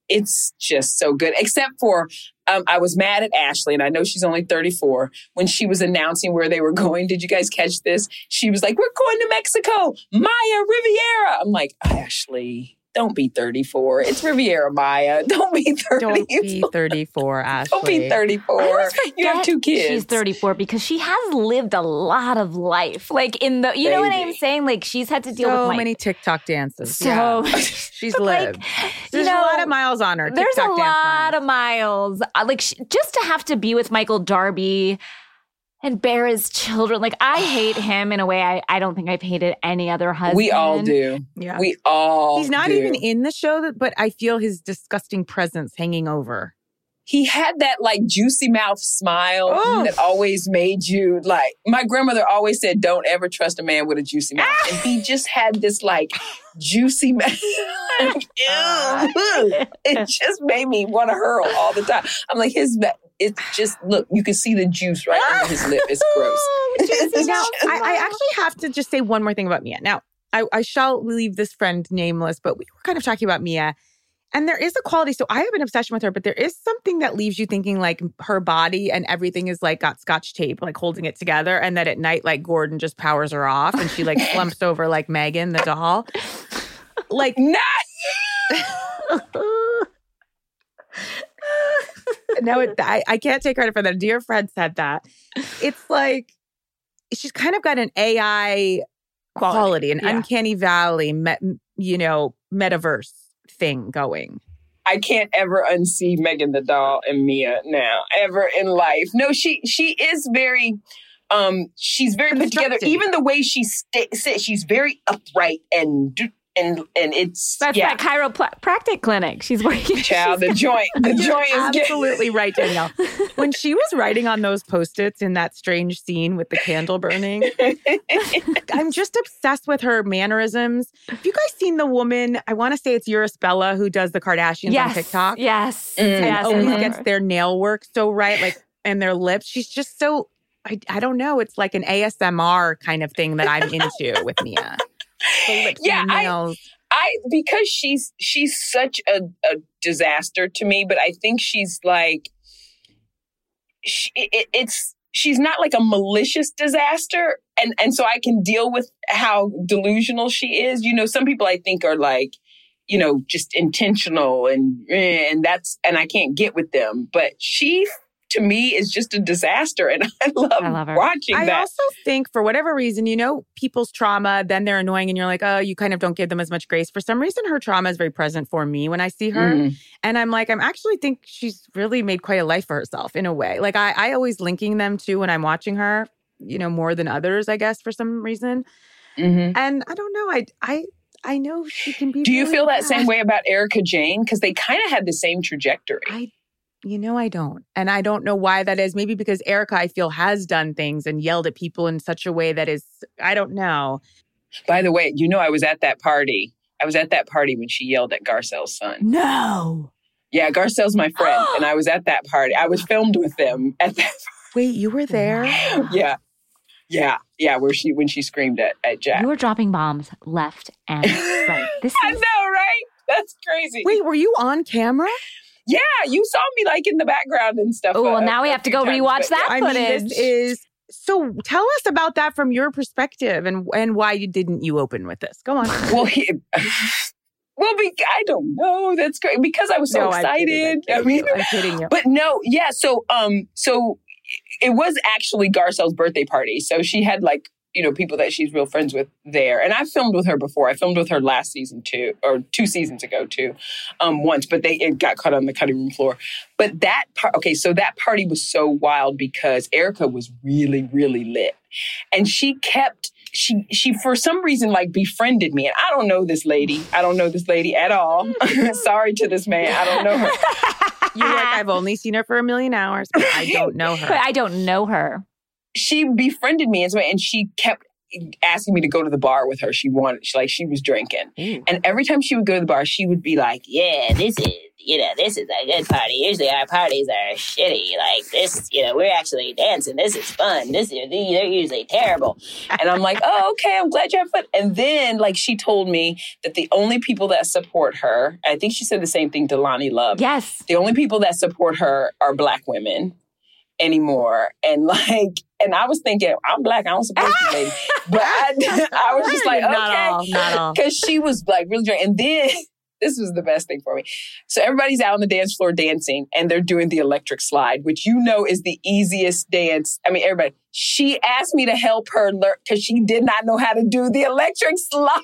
it's just so good except for um, I was mad at Ashley, and I know she's only 34. When she was announcing where they were going, did you guys catch this? She was like, We're going to Mexico, Maya Riviera. I'm like, Ashley, don't be 34. It's Riviera Maya. Don't be 34. Don't be 34, Ashley. Don't be 34. You have two kids. She's 34 because she has lived a lot of life. Like in the, you know what I'm saying? Like she's had to deal so with my, many TikTok dances. so yeah. she's like, lived. you There's know, a lot of miles on her. TikTok There's a dance lot miles. of miles. Uh, Like sh- just to have to be with Michael Darby and bear his children. Like I hate him in a way I, I don't think I've hated any other husband. We all do. Yeah. We all. He's not do. even in the show, that- but I feel his disgusting presence hanging over. He had that like juicy mouth smile Oh. that always made you like. My grandmother always said, "Don't ever trust a man with a juicy mouth," ah! and he just had this like juicy mouth. Ew. it just made me want to hurl all the time. I'm like, his. It's just look. You can see the juice right under his lip. It's gross. It's now, I, I actually have to just say one more thing about Mia. Now, I, I shall leave this friend nameless, but we were kind of talking about Mia. And there is a quality. So I have an obsession with her, but there is something that leaves you thinking like her body and everything is like got scotch tape, like holding it together. And that at night, like Gordon just powers her off and she like slumps over like Megan, the doll. Like, Not no, it, I, I can't take credit for that. A dear friend said that. It's like she's kind of got an AI quality, an yeah. uncanny valley, met, you know, metaverse thing going. I can't ever unsee Megan the doll and Mia now, ever in life. No, she she is very um she's very put together. Even the way she sta sits, she's very upright and do- and and it's That's yeah. that chiropractic clinic. She's working. Child, the joint, the joint is getting absolutely right, Danielle. When she was writing on those post-its in that strange scene with the candle burning, I'm just obsessed with her mannerisms. Have you guys seen the woman? I want to say it's Bella who does the Kardashians yes, on TikTok. Yes. Mm. and yes. always I gets their nail work so right, like and their lips. She's just so I, I don't know. It's like an ASMR kind of thing that I'm into with Mia. Yeah, I- I because she's she's such a, a disaster to me, but I think she's like she, it, it's she's not like a malicious disaster, and and so I can deal with how delusional she is. You know, some people I think are like you know just intentional and eh, and that's and I can't get with them, but she to me is just a disaster, and I love, I love watching I that. I also think for whatever reason, you know, people's trauma, then they're annoying and you're like, oh, you kind of don't give them as much grace. For some reason, her trauma is very present for me when I see her. Mm. And I'm like, I'm actually think she's really made quite a life for herself in a way. Like I, I always linking them to when I'm watching her, you know, more than others, I guess, for some reason. Mhm. And I don't know. I I I know she can be. Do you really feel that bad. same way about Erika Jayne? Because they kind of had the same trajectory. I, you know, I don't, and I don't know why that is. Maybe because Erika, I feel, has done things and yelled at people in such a way that is, I don't know. By the way, you know I was at that party. I was at that party when she yelled at Garcelle's son. No. Yeah, Garcelle's my friend, and I was at that party. I was filmed with them at that. Wait, you were there? Yeah, yeah, yeah. Where she when she screamed at at Jack. You were dropping bombs left and right. This I know, right? That's crazy. Wait, were you on camera? Yeah, you saw me like in the background and stuff. Oh, well, uh, now we have to go times, rewatch but that I footage. mean, this is so. Tell us about that from your perspective, and and why you didn't you open with this? Go on. Well, he. Well, be, I don't know. That's great because I was so No, I'm kidding, excited. I'm I mean, you, I'm kidding you. But no, yeah. So, um, so it was actually Garcelle's birthday party. So she had like you know people that she's real friends with there, and I filmed with her before. I filmed with her last season too, or two seasons ago too, um, once. But they it got caught on the cutting room floor. But that part, okay, so that party was so wild because Erika was really, really lit, and she kept. She she for some reason like befriended me and I don't know this lady. I don't know this lady at all. Sorry to this man. I don't know her. You're like I've only seen her for a million hours, but I don't know but her. I don't know her. She befriended me and she kept asking me to go to the bar with her. She wanted, she, like, she was drinking. Ooh. And every time she would go to the bar, she would be like, Yeah, this is, you know, this is a good party. Usually our parties are shitty. Like, this, you know, we're actually dancing. This is fun. This is, they're usually terrible. And I'm like, Oh, okay, I'm glad you have fun. And then, like, she told me that the only people that support her, I think she said the same thing to Loni Love. Yes. The only people that support her are black women anymore. And like, and I was thinking, I'm black, I don't support you, lady. But I, I was just like, okay. not all, not all. Because she was like really drunk. And then this was the best thing for me. So everybody's out on the dance floor dancing and they're doing the electric slide, which you know is the easiest dance. I mean, everybody. She asked me to help her learn because she did not know how to do the electric slide.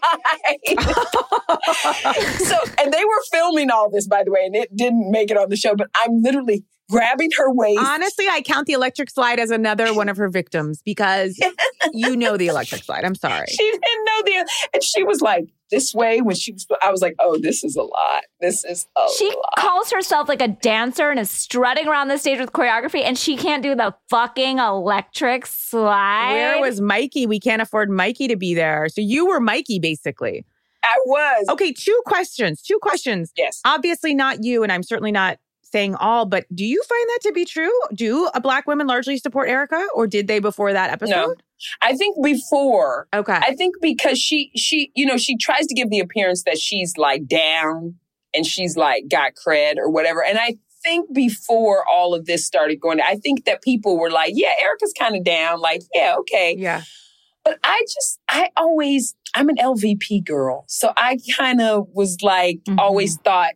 so, and they were filming all this, by the way, and it didn't make it on the show, but I'm literally grabbing her waist. Honestly, I count the electric slide as another one of her victims because you know the electric slide. I'm sorry. She didn't know the, and she was like this way when she was. I was like, oh, this is a lot. This is a She lot. calls herself like a dancer and is strutting around the stage with choreography, and she can't do the fucking electric slide. Where was Mikey? We can't afford Mikey to be there. So you were Mikey, basically. I was. Okay, two questions. Two questions. Yes. Obviously, not you, and I'm certainly not saying all, but do you find that to be true? Do a black women largely support Erika, or did they before that episode? I think before. Okay. I think because she she you know she tries to give the appearance that she's like down and she's like got cred or whatever. And I think before all of this started going, I think that people were like, yeah, Erika's kind of down. Like, yeah, okay. yeah. But I just, I always, I'm an LVP girl. So I kind of was like, Mhm. always thought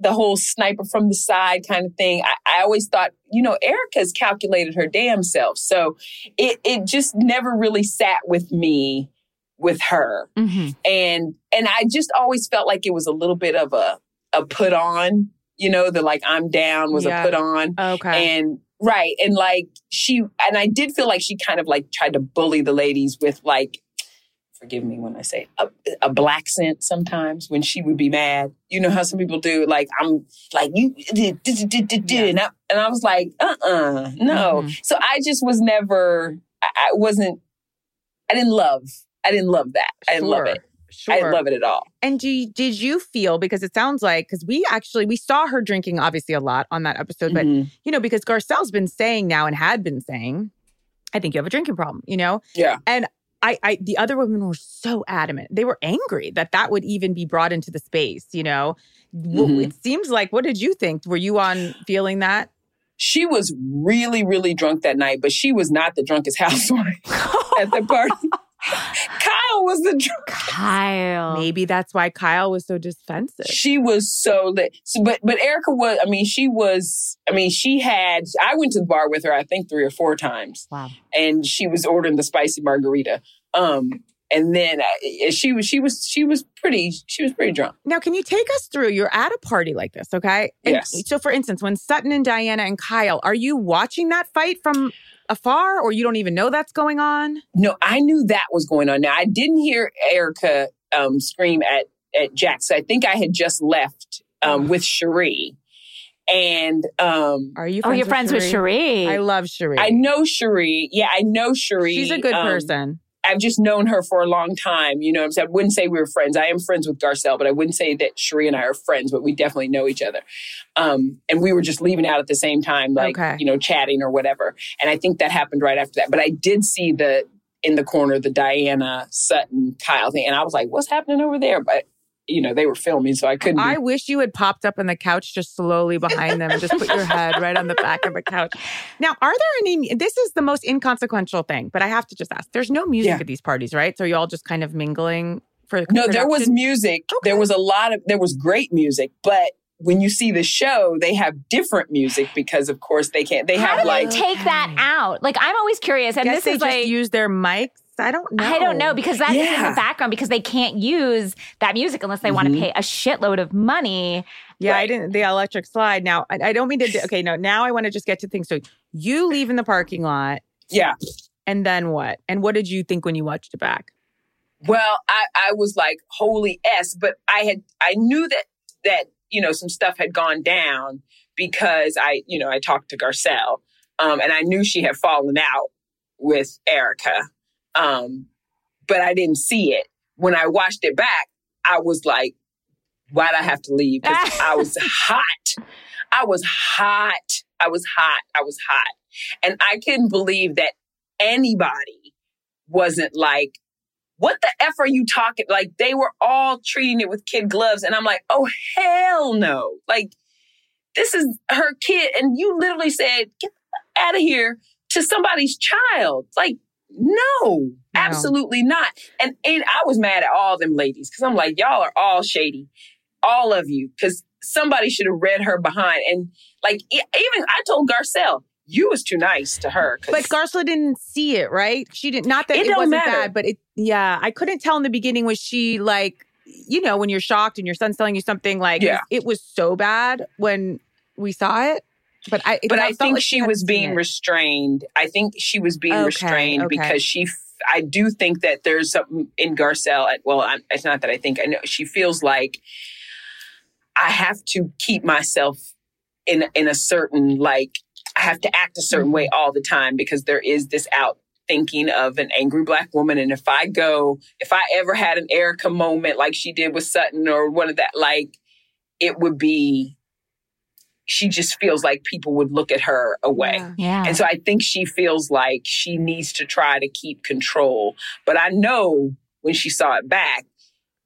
the whole sniper from the side kind of thing. I, I always thought, you know, Erika's calculated her damn self. So it, it just never really sat with me with her. Mhm. And, and I just always felt like it was a little bit of a, a put on, you know, the like I'm down was Yeah. a put on. Okay. And right. And like she, and I did feel like she kind of like tried to bully the ladies with like, forgive me when I say a, a black scent sometimes when she would be mad. You know how some people do, like, I'm like, you, did. And, I, and I was like, uh uh no. Mhm. So I just was never, I, I wasn't, I didn't love, I didn't love that. I didn't love it. Sure. I love it at all. And do you, did you feel because it sounds like because we actually we saw her drinking obviously a lot on that episode, but Mhm. you know because Garcelle's been saying now and had been saying, I think you have a drinking problem. You know, Yeah. And I, I the other women were so adamant. They were angry that that would even be brought into the space. You know, Mhm. it seems like. What did you think? Were you on feeling that? She was really, really drunk that night, but she was not the drunkest housewife at the party. Kyle was the drunk. Kyle. Maybe that's why Kyle was so defensive. She was so lit. So, but but Erika was. I mean, she was. I mean, she had. I went to the bar with her. I think three or four times, Wow. and she was ordering the spicy margarita. Um, and then uh, she was. She was. She was pretty. She was pretty drunk. Now, can you take us through? You're at a party like this, okay? And Yes. So, for instance, when Sutton and Diana and Kyle, are you watching that fight from afar, or you don't even know that's going on? No, I knew that was going on. Now I didn't hear Erika um, scream at at Jax. I think I had just left um, with Sheree, and um, Are you? Oh, you're friends with Sheree? Sheree. I love Sheree. I know Sheree. Yeah, I know Sheree. She's a good Um, person. I've just known her for a long time. You know, what I'm saying? I wouldn't say we were friends. I am friends with Garcelle, but I wouldn't say that Sheree and I are friends, but we definitely know each other. Um, and we were just leaving out at the same time, like, Okay. you know, chatting or whatever. And I think that happened right after that. But I did see the, in the corner, the Diana Sutton Kyle thing. And I was like, what's happening over there? But, you know, they were filming, so I couldn't. I be, wish you had popped up on the couch just slowly behind them and just put your head right on the back of the couch. Now, are there any? This is the most inconsequential thing, but I have to just ask. There's no music Yeah. at these parties, right? So are you all just kind of mingling for no, there was music. Okay. There was a lot of, there was great music, but when you see the show, they have different music because, of course, they can't. They How have do like they take that mm. out? Like, I'm always curious, and Guess this they is just like. use their mics. I don't know. I don't know because that is in the background because they can't use that music unless they want to pay a shitload of money. Yeah, I didn't. The electric slide. Now, I, I don't mean to. Okay, no. Now I want to just get to things. So you leave in the parking lot, yeah. and then what? And what did you think when you watched it back? Well, I, I was like, holy S, but I had I knew that that, you know, some stuff had gone down because I, you know, I talked to Garcelle. Um, and I knew she had fallen out with Erika. Um, but I didn't see it. When I watched it back, I was like, why'd I have to leave? Because I was hot. I was hot. I was hot. I was hot. And I couldn't believe that anybody wasn't like, what the F are you talking? Like they were all treating it with kid gloves. And I'm like, oh, hell no. Like this is her kid. And you literally said, get out of here to somebody's child. Like, no, absolutely not. And, and I was mad at all them ladies because I'm like, y'all are all shady. All of you. Because somebody should have read her behind. And like, even I told Garcelle, you was too nice to her. But Garcelle didn't see it, right? She didn't. Not that it, it wasn't matter. bad, but it. Yeah, I couldn't tell in the beginning. Was she like, you know, when you're shocked and your son's telling you something like, yeah. it, was so bad when we saw it. But I. But I think like she, was being restrained. I think she was being okay, restrained okay. because she. I do think that there's something in Garcelle. Well, it's not that I think. I know she feels like I have to keep myself in in a certain like I have to act a certain way mm-hmm. all the time because there is this out thinking of an angry black woman. And if I go, if I ever had an Erika moment like she did with Sutton or one of that, like it would be, she just feels like people would look at her away. Yeah. yeah. And so I think she feels like she needs to try to keep control. But I know when she saw it back,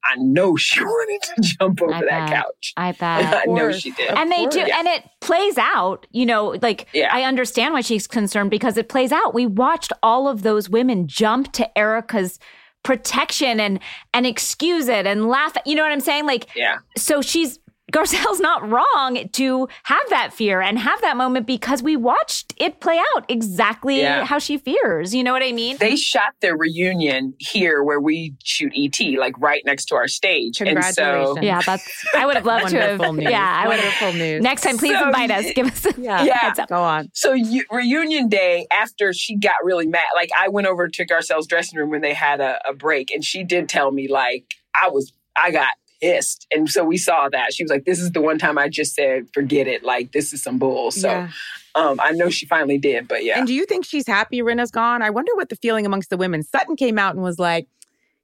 I know she wanted to jump over I that bet. couch. I bet. I know she did. And they do, yeah. and it plays out. You know, like yeah. I understand why she's concerned because it plays out. We watched all of those women jump to Erika's protection and and excuse it and laugh. You know what I'm saying? Like, yeah. So she's Garcelle's not wrong to have that fear and have that moment because we watched it play out exactly yeah. how she fears. You know what I mean? They shot their reunion here where we shoot ET, like right next to our stage. Congratulations. And so, yeah, that's, I would have loved to have. News. Yeah, I would have. news. Next time, please so, invite us. Give us a yeah, yeah. Go on. So you, reunion day, after she got really mad, like I went over to Garcelle's dressing room when they had a, a break and she did tell me like, I was, I got pissed. And so we saw that. She was like, This is the one time I just said, forget it. Like, this is some bull. So yeah. um, I know she finally did, but yeah. And do you think she's happy Rinna's gone? I wonder what the feeling amongst the women. Sutton came out and was like,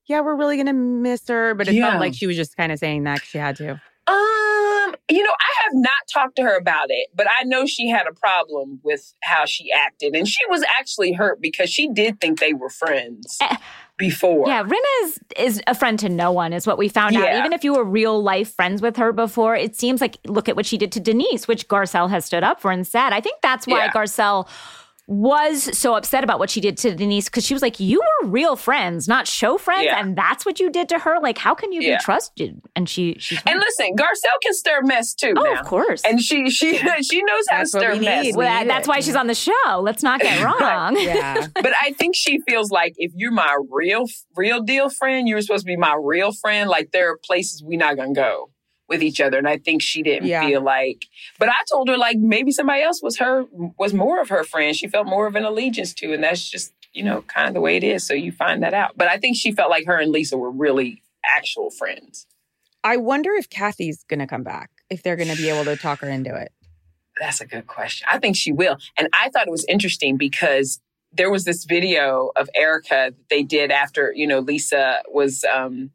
Yeah, we're really going to miss her. But it yeah. felt like she was just kind of saying that she had to. Um, you know, I have not talked to her about it, but I know she had a problem with how she acted. And she was actually hurt because she did think they were friends. Before. Yeah, Rinna is, is a friend to no one, is what we found yeah. out. Even if you were real life friends with her before, it seems like look at what she did to Denise, which Garcelle has stood up for and said. I think that's why yeah. Garcelle was so upset about what she did to Denise because she was like, "You were real friends, not show friends, yeah. and that's what you did to her. Like, how can you yeah. be trusted?" And she, she's and listen, Garcelle can stir mess too. Oh, now. of course, and she she she knows how to stir mess. Well, that's why she's on the show. Let's not get wrong. yeah, but I think she feels like if you're my real real deal friend, you're supposed to be my real friend. Like there are places we're not gonna go with each other. And I think she didn't yeah. feel like, but I told her like maybe somebody else was her, was more of her friend. She felt more of an allegiance to. And that's just, you know, kind of the way it is. So you find that out. But I think she felt like her and Lisa were really actual friends. I wonder if Kathy's going to come back, if they're going to be able to talk her into it. That's a good question. I think she will. And I thought it was interesting because there was this video of Erika that they did after, you know, Lisa was um,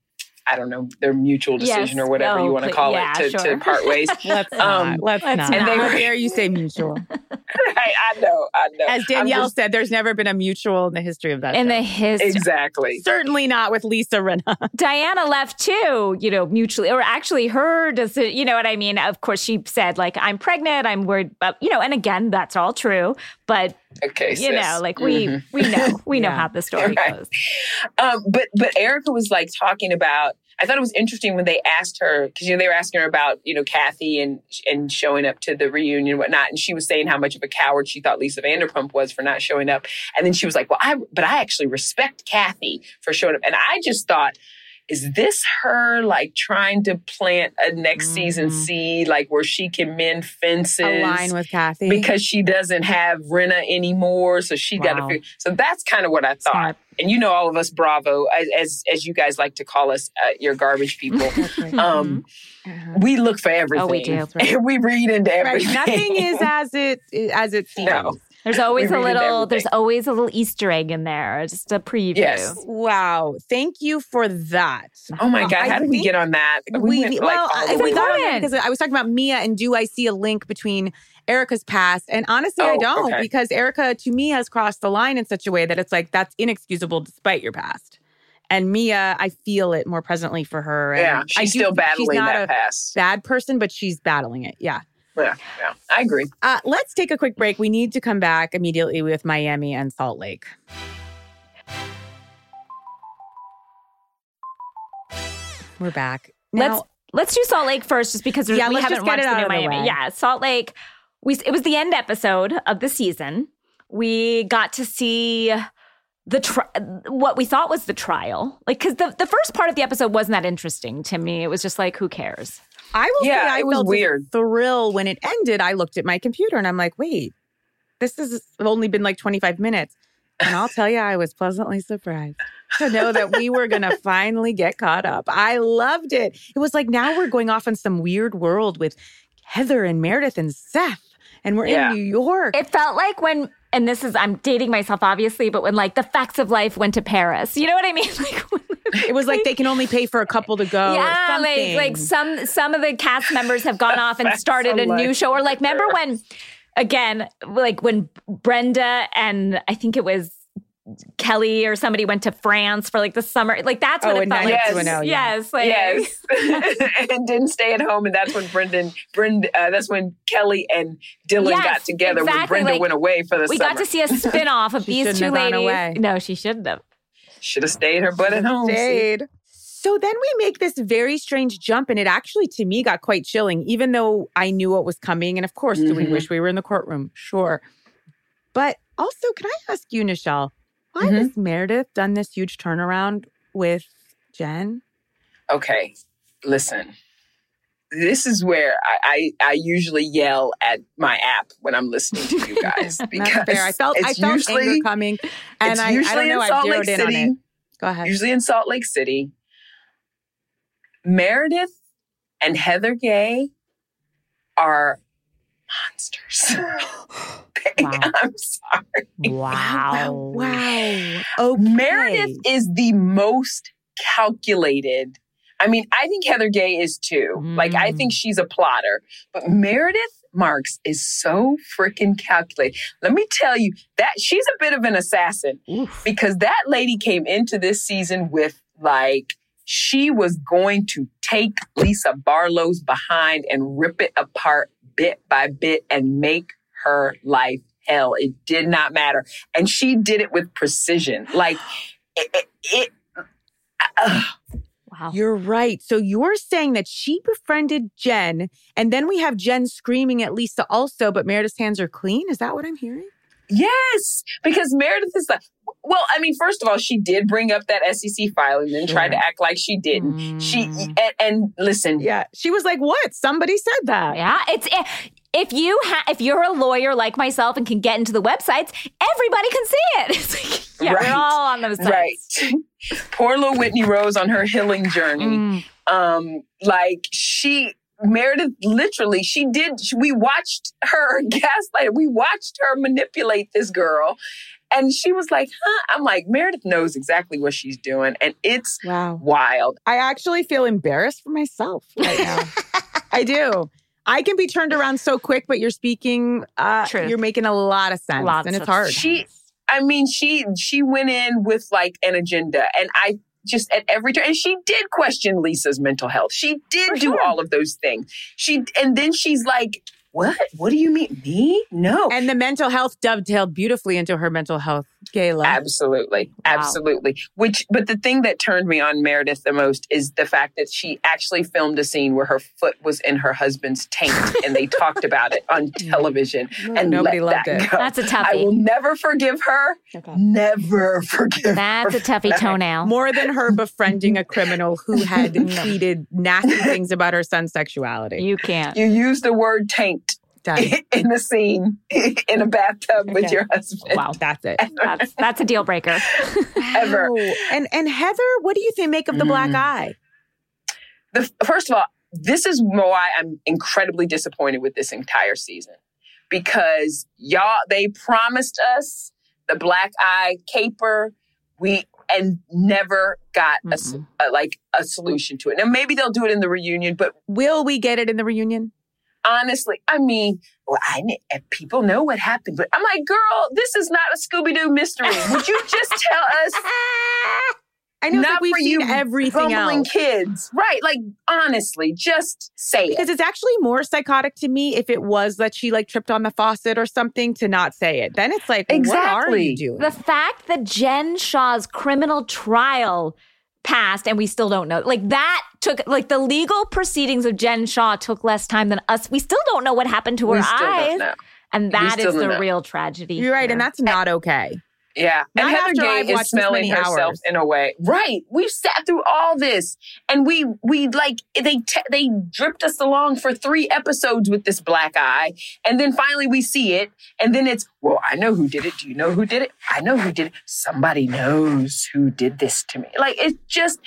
I don't know, their mutual decision yes. or whatever oh, you want to call yeah, it to, sure. to part ways. let's um, not. Let's, let's not. And they were, dare you say mutual. right, I know, I know. As Danielle just, said, there's never been a mutual in the history of that. In show. the history. Exactly. Certainly not with Lisa Rinna. Diana left too, you know, mutually, or actually her decision, you know what I mean? Of course, she said, like, I'm pregnant, I'm worried about, you know, and again, that's all true. But okay, you sis. know, like we mm-hmm. we know we know how the story right. goes. Um, but but erica was like talking about. I thought it was interesting when they asked her because you know they were asking her about you know Kathy and and showing up to the reunion and whatnot, and she was saying how much of a coward she thought Lisa Vanderpump was for not showing up, and then she was like, "Well, I but I actually respect Kathy for showing up," and I just thought is this her like trying to plant a next mm-hmm. season seed, like where she can mend fences, align with Kathy because she doesn't have Rinna anymore, so she wow. got to. So that's kind of what I thought. Smart. And you know, all of us Bravo, as as, as you guys like to call us, uh, your garbage people. um, uh-huh. We look for everything. Oh, we do. Right. we read into everything. Right. Nothing is as it as it seems. No. There's always a little. There's always a little Easter egg in there, just a preview. Yes. Wow. Thank you for that. Oh my God, I how did we get on that? We, went, well, all I- the we got on because I was talking about Mia and do I see a link between Erika's past? And honestly, I Oh, don't okay. because Erika to me has crossed the line in such a way that it's like that's inexcusable despite your past. And Mia, I feel it more presently for her. And Yeah, I she's do still battling she's not that a pass. bad person, but she's battling it. Yeah. Yeah, yeah, I agree. Uh, let's take a quick break. We need to come back immediately with Miami and Salt Lake. We're back. Let's let's do Salt Lake first, just because Yeah, we haven't just get watched it the new of the Miami. way. Yeah, Salt Lake. We it was the end episode of the season. We got to see the tri- what we thought was the trial, like because the the first part of the episode wasn't that interesting to me. It was just like, who cares? I will Yeah, say I it was felt a weird. thrill when it ended. I looked at my computer and I'm like, wait, this has only been like 25 minutes. And I'll tell you, I was pleasantly surprised to know that we were going to finally get caught up. I loved it. It was like now we're going off in some weird world with Heather and Meredith and Seth, and we're Yeah. in New York. It felt like when, and this is I'm dating myself obviously, but when like the facts of life went to Paris, you know what I mean? Like when It was like they can only pay for a couple to go. yeah, like like some some of the cast members have gone off and started a new show. Or like remember when again, like when Brenda and I think it was Kelly or somebody went to France for like the summer. Like that's what Oh, it felt like. Yes. 90210, yeah. Yes, like, Yes, and didn't stay at home, and that's when Brendan, Brenda, uh, that's when Kelly and Dylan Yes, got together. When exactly, Brenda like, went away for the summer. We summer, got to see a spin off of these two ladies. away. No, she shouldn't have. should have stayed her butt at home. see? So then we make this very strange jump, and it actually, to me, got quite chilling, even though I knew what was coming. And of course, do we Mhm. wish we were in the courtroom? Sure. But also, can I ask you, Nischelle, why Mhm. has Meredith done this huge turnaround with Jen? Okay, listen. This is where I, I I usually yell at my app when I'm listening to you guys because Not fair. I felt I felt usually anger coming, and it's I, I usually don't know. in I Salt zeroed Lake in on City. it. Go ahead. usually in Salt Lake City. Meredith and Heather Gay are monsters. Wow. I'm sorry. Wow! Wow! Okay. Meredith is the most calculated. I mean, I think Heather Gay is too. Like, I Mm. think she's a plotter. But Meredith Marks is so freaking calculated. Let me tell you that she's a bit of an assassin Oof. because that lady came into this season with like she was going to take Lisa Barlow's behind and rip it apart bit by bit and make her life hell. It did not matter. And she did it with precision. Like it, it, it uh, Wow. You're right. So you're saying that she befriended Jen, and then we have Jen screaming at Lisa also, but Meredith's hands are clean. Is that what I'm hearing? Yes, because Meredith is like, well, I mean, first of all, she did bring up that SEC filing and then tried to act like she didn't. She Mm. and, and listen, Yeah. She was like, What? Somebody said that. Yeah, it's eh, if you ha- if you're a lawyer like myself and can get into the websites, everybody can see it. It's like, yeah, Right. we're all on those sites. right. Poor little Whitney Rose on her healing journey. Mm. Um, like she Meredith literally, she did. We watched her gaslight. We watched her manipulate this girl, and she was like, "Huh?" I'm like, Meredith knows exactly what she's doing, and it's Wow. wild. I actually feel embarrassed for myself right now. I do. I can be turned around so quick, but you're speaking, uh, Truth. you're making a lot of sense. Lots and it's hard. She- I mean, she she went in with like an agenda, and I just at every turn, and she did question Lisa's mental health. She did For do sure. all of those things. She and then she's like, "What? What do you mean me? No." and the mental health dovetailed beautifully into her mental health gala. Absolutely. Wow. Absolutely. Which, but the thing that turned me on Meredith the most is the fact that she actually filmed a scene where her foot was in her husband's taint and they talked about it on television and Nobody let loved that it. go. That's a I will never forgive her. Never forgive That's her. a toughie toenail. More than her befriending a criminal who had tweeted nasty things about her son's sexuality. You can't. You use the word taint Done. in the scene in a bathtub with your husband. Wow, That's it. that's that's a deal breaker. Ever. And and Heather, what do you think make of the black Mm. eye? the first of all, this is why I'm incredibly disappointed with this entire season because y'all they promised us the black eye caper. We and never got a, a, like a solution to it. Now maybe they'll do it in the reunion, but will we get it in the reunion? Honestly, I mean, well, I people know what happened, but I'm like, girl, this is not a Scooby Doo mystery. Would you just tell us? I know not we've for seen you everything else. kids, right? Like honestly, just say because it. it's actually more psychotic to me if it was that she like tripped on the faucet or something to not say it. Then it's like, exactly. what are you doing? The fact that Jen Shaw's criminal trial passed and we still don't know. Like that took like the legal proceedings of Jen Shaw took less time than us. We still don't know what happened to her eyes. And that is the real tragedy. You're right, here. and that's not okay. Yeah. Not and Heather Gay is smelling herself hours. in a way. Right. We've sat through all this and we, we like, they, te- they dripped us along for three episodes with this black eye. And then finally we see it. And then it's, well, I know who did it. Do you know who did it? I know who did it. Somebody knows who did this to me. Like, it's just,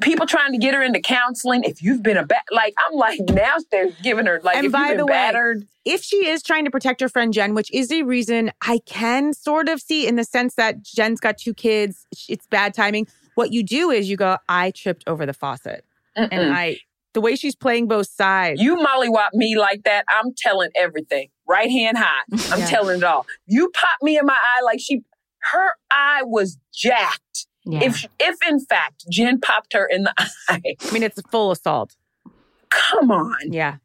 people trying to get her into counseling. If you've been a bad, like I'm like now they're giving her like. And by the battered, way, if she is trying to protect her friend Jen, which is a reason I can sort of see in the sense that Jen's got two kids, it's bad timing. What you do is you go, I tripped over the faucet, Mm-mm. and I. The way she's playing both sides. You mollywop me like that, I'm telling everything. Right hand high. I'm yeah. telling it all. You pop me in my eye like she, her eye was jacked yeah. If if in fact Jen popped her in the eye. I mean, it's a full assault. Come on. Yeah.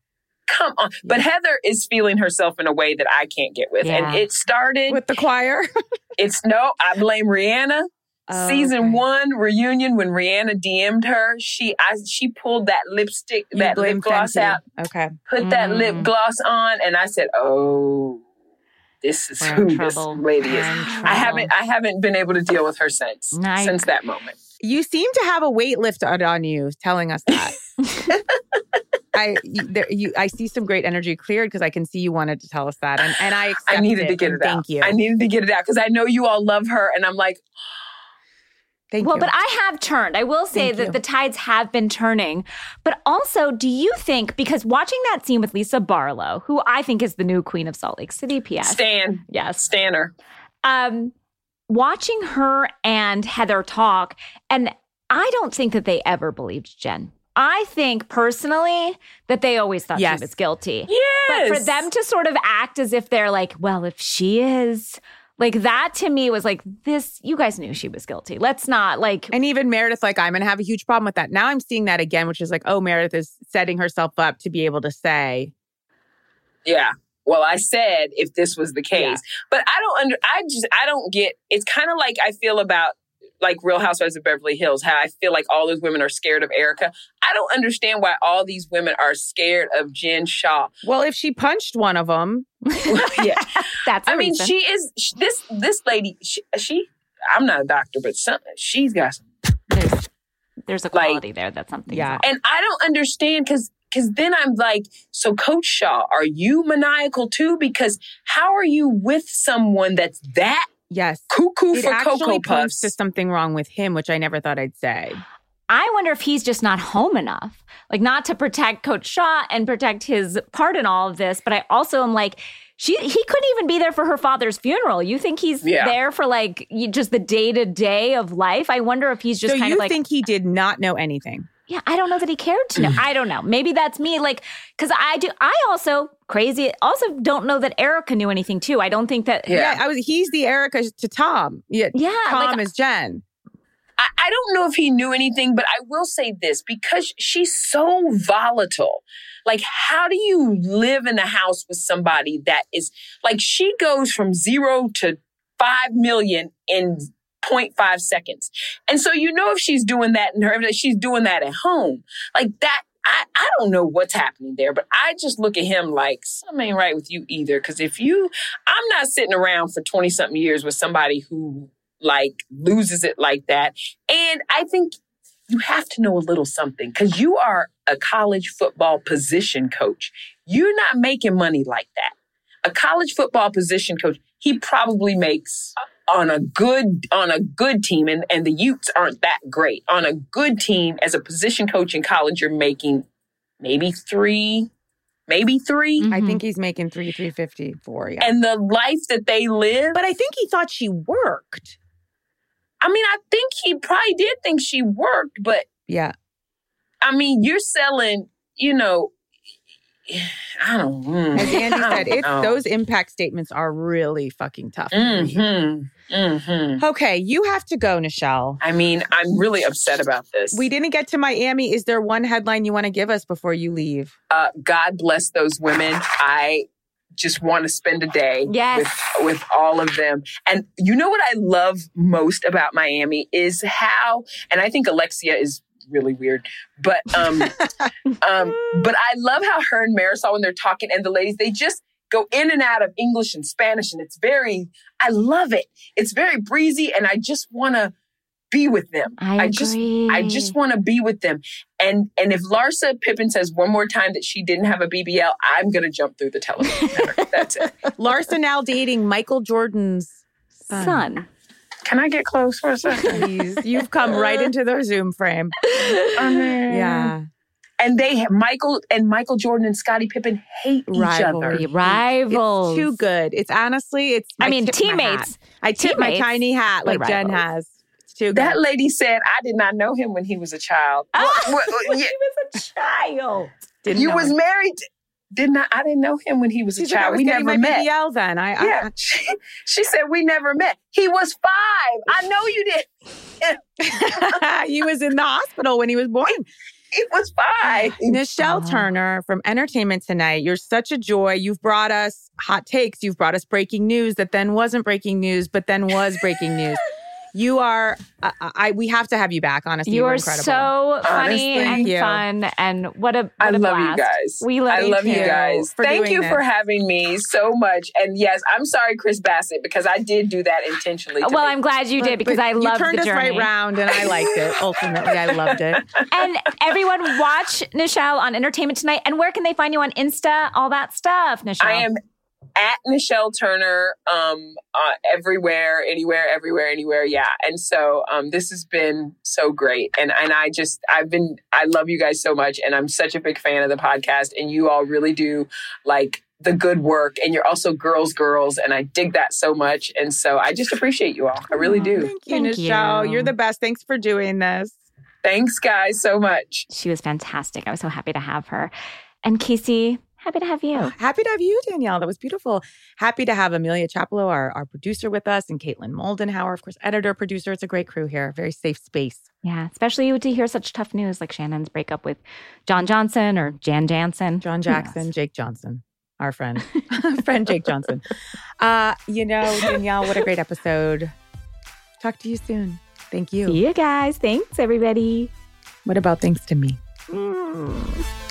Come on. But Heather is feeling herself in a way that I can't get with. Yeah. And it started with the choir. it's no, I blame Rihanna. Oh, Season okay. one reunion when Rihanna DM'd her, she I she pulled that lipstick, you that lip gloss Fenty. out. Okay. Put mm. that lip mm. gloss on and I said, Oh, this is We're who this lady is. I haven't I haven't been able to deal with her since nice. since that moment. You seem to have a weight lifted on you telling us that. I you, there, you, I see some great energy cleared because I can see you wanted to tell us that, and and I I needed it, to get it out. Thank you. I needed to get it out because I know you all love her, and I'm like. Thank well, you. but I have turned. I will say Thank that you. the tides have been turning. But also, do you think, because watching that scene with Lisa Barlow, who I think is the new queen of Salt Lake City, PS. Stan. Yes. Stanner. Um, watching her and Heather talk, and I don't think that they ever believed Jen. I think personally that they always thought yes. she was guilty. Yes. But for them to sort of act as if they're like, well, if she is, like that to me was like this you guys knew she was guilty. Let's not like And even Meredith like I'm going to have a huge problem with that. Now I'm seeing that again which is like oh Meredith is setting herself up to be able to say Yeah. Well, I said if this was the case. Yeah. But I don't under I just I don't get it's kind of like I feel about like Real Housewives of Beverly Hills, how I feel like all those women are scared of Erika. I don't understand why all these women are scared of Jen Shaw. Well, if she punched one of them, yeah, that's. I mean, reason. she is she, this this lady. She, she, I'm not a doctor, but some, she's got some. There's, there's a quality like, there. That's something. Yeah, and I don't understand because because then I'm like, so Coach Shaw, are you maniacal too? Because how are you with someone that's that Yes. Cuckoo it for actually Cocoa Puffs. to something wrong with him, which I never thought I'd say. I wonder if he's just not home enough, like not to protect Coach Shaw and protect his part in all of this. But I also am like, she he couldn't even be there for her father's funeral. You think he's yeah. there for like just the day to day of life? I wonder if he's just so kind you of like. think he did not know anything? Yeah, I don't know that he cared to know. I don't know. Maybe that's me. Like, because I do. I also crazy. Also, don't know that Erika knew anything too. I don't think that. Yeah, yeah I was. He's the Erika to Tom. Yeah, yeah. Tom like, is Jen. I, I don't know if he knew anything, but I will say this because she's so volatile. Like, how do you live in a house with somebody that is like she goes from zero to five million in 0.5 seconds. And so you know if she's doing that in her, she's doing that at home. Like that, I, I don't know what's happening there, but I just look at him like something ain't right with you either. Cause if you, I'm not sitting around for 20 something years with somebody who like loses it like that. And I think you have to know a little something because you are a college football position coach. You're not making money like that. A college football position coach, he probably makes on a good on a good team and, and the Utes aren't that great. On a good team as a position coach in college, you're making maybe three, maybe 3 I Mhm. think he's making three, three fifty four. Yeah. And the life that they live. but I think he thought she worked. I mean, I think he probably did think she worked, but Yeah. I mean, you're selling, you know, I don't mm, As Andy said, it's know. those impact statements are really fucking tough. Mm-hmm. Mm-hmm. Okay, you have to go, Nischelle. I mean, I'm really upset about this. We didn't get to Miami. Is there one headline you want to give us before you leave? uh, God bless those women. I just want to spend a day Yes. with with all of them. And you know what I love most about Miami is how, and I think Alexia is really weird, but um, um, but I love how her and Marisol when they're talking and the ladies they just go in and out of English and Spanish, and it's very. I love it. It's very breezy, and I just want to be with them. I, I just- I just want to be with them. And and if Larsa Pippen says one more time that she didn't have a BBL, I'm gonna jump through the television. That's it. Larsa now dating Michael Jordan's son. son. Can I get close for a second? Please, you've come right into the Zoom frame. Yeah, And they Michael and Michael Jordan and Scottie Pippen hate each Rivalry. other. Rivals. it's too good. It's honestly, it's. I mean, tip my hat. teammates. I tip my tiny hat but like Jen has. Too good. That lady said, "I did not know him when he was a child." What- what- when yeah, he was a child. Didn't you know was it. married. Did not. I didn't know him when he was She's a like, I child. was we never my met. BBL then. I, I- Yeah, she, she said we never met. He was five. I know you did. he was in the hospital when he was born. It was five. Nischelle Aw. Turner from Entertainment Tonight, you're such a joy. You've brought us hot takes. You've brought us breaking news that then wasn't breaking news, but then was breaking news. You are, I, I we have to have you back. Honestly, you are incredible. so funny Honestly. and you. fun, and what a what I a love you guys. We love I you love you too. guys. for Thank you this. for having me so much. And yes, I'm sorry, Chris Bassett, because I did do that intentionally. to Well, I'm glad you did because but I love you turned the us right round, and I liked it. Ultimately, I loved it. and everyone, watch Nischelle on Entertainment Tonight. And where can they find you on Insta? All that stuff, Nischelle. I am at Nischelle Turner, um, uh, everywhere, anywhere, everywhere, anywhere. Yeah. And so, um, this has been so great. And, and I just, I've been, I love you guys so much. And I'm such a big fan of the podcast. And you all really do like the good work. And you're also girls, girls. And I dig that so much. And so I just appreciate you all. I really do. Thank you, Thank Nischelle. you. You're the best. Thanks for doing this. Thanks, guys, so much. She was fantastic. I was so happy to have her. And Casey, happy to have you. Happy to have you, Danielle. That was beautiful. Happy to have Amelia Chapelo, our, our producer, with us, and Caitlin Moldenhauer, of course, editor, producer. It's a great crew here. Very safe space. Yeah, especially to hear such tough news like Shannon's breakup with John Johnson or Jan Jansen. John Jackson. Jake Johnson, our friend, friend Jake Johnson. Uh, you know, Danielle, what a great episode. Talk to you soon. Thank you. See you guys. Thanks, everybody. What about thanks to me? Mm.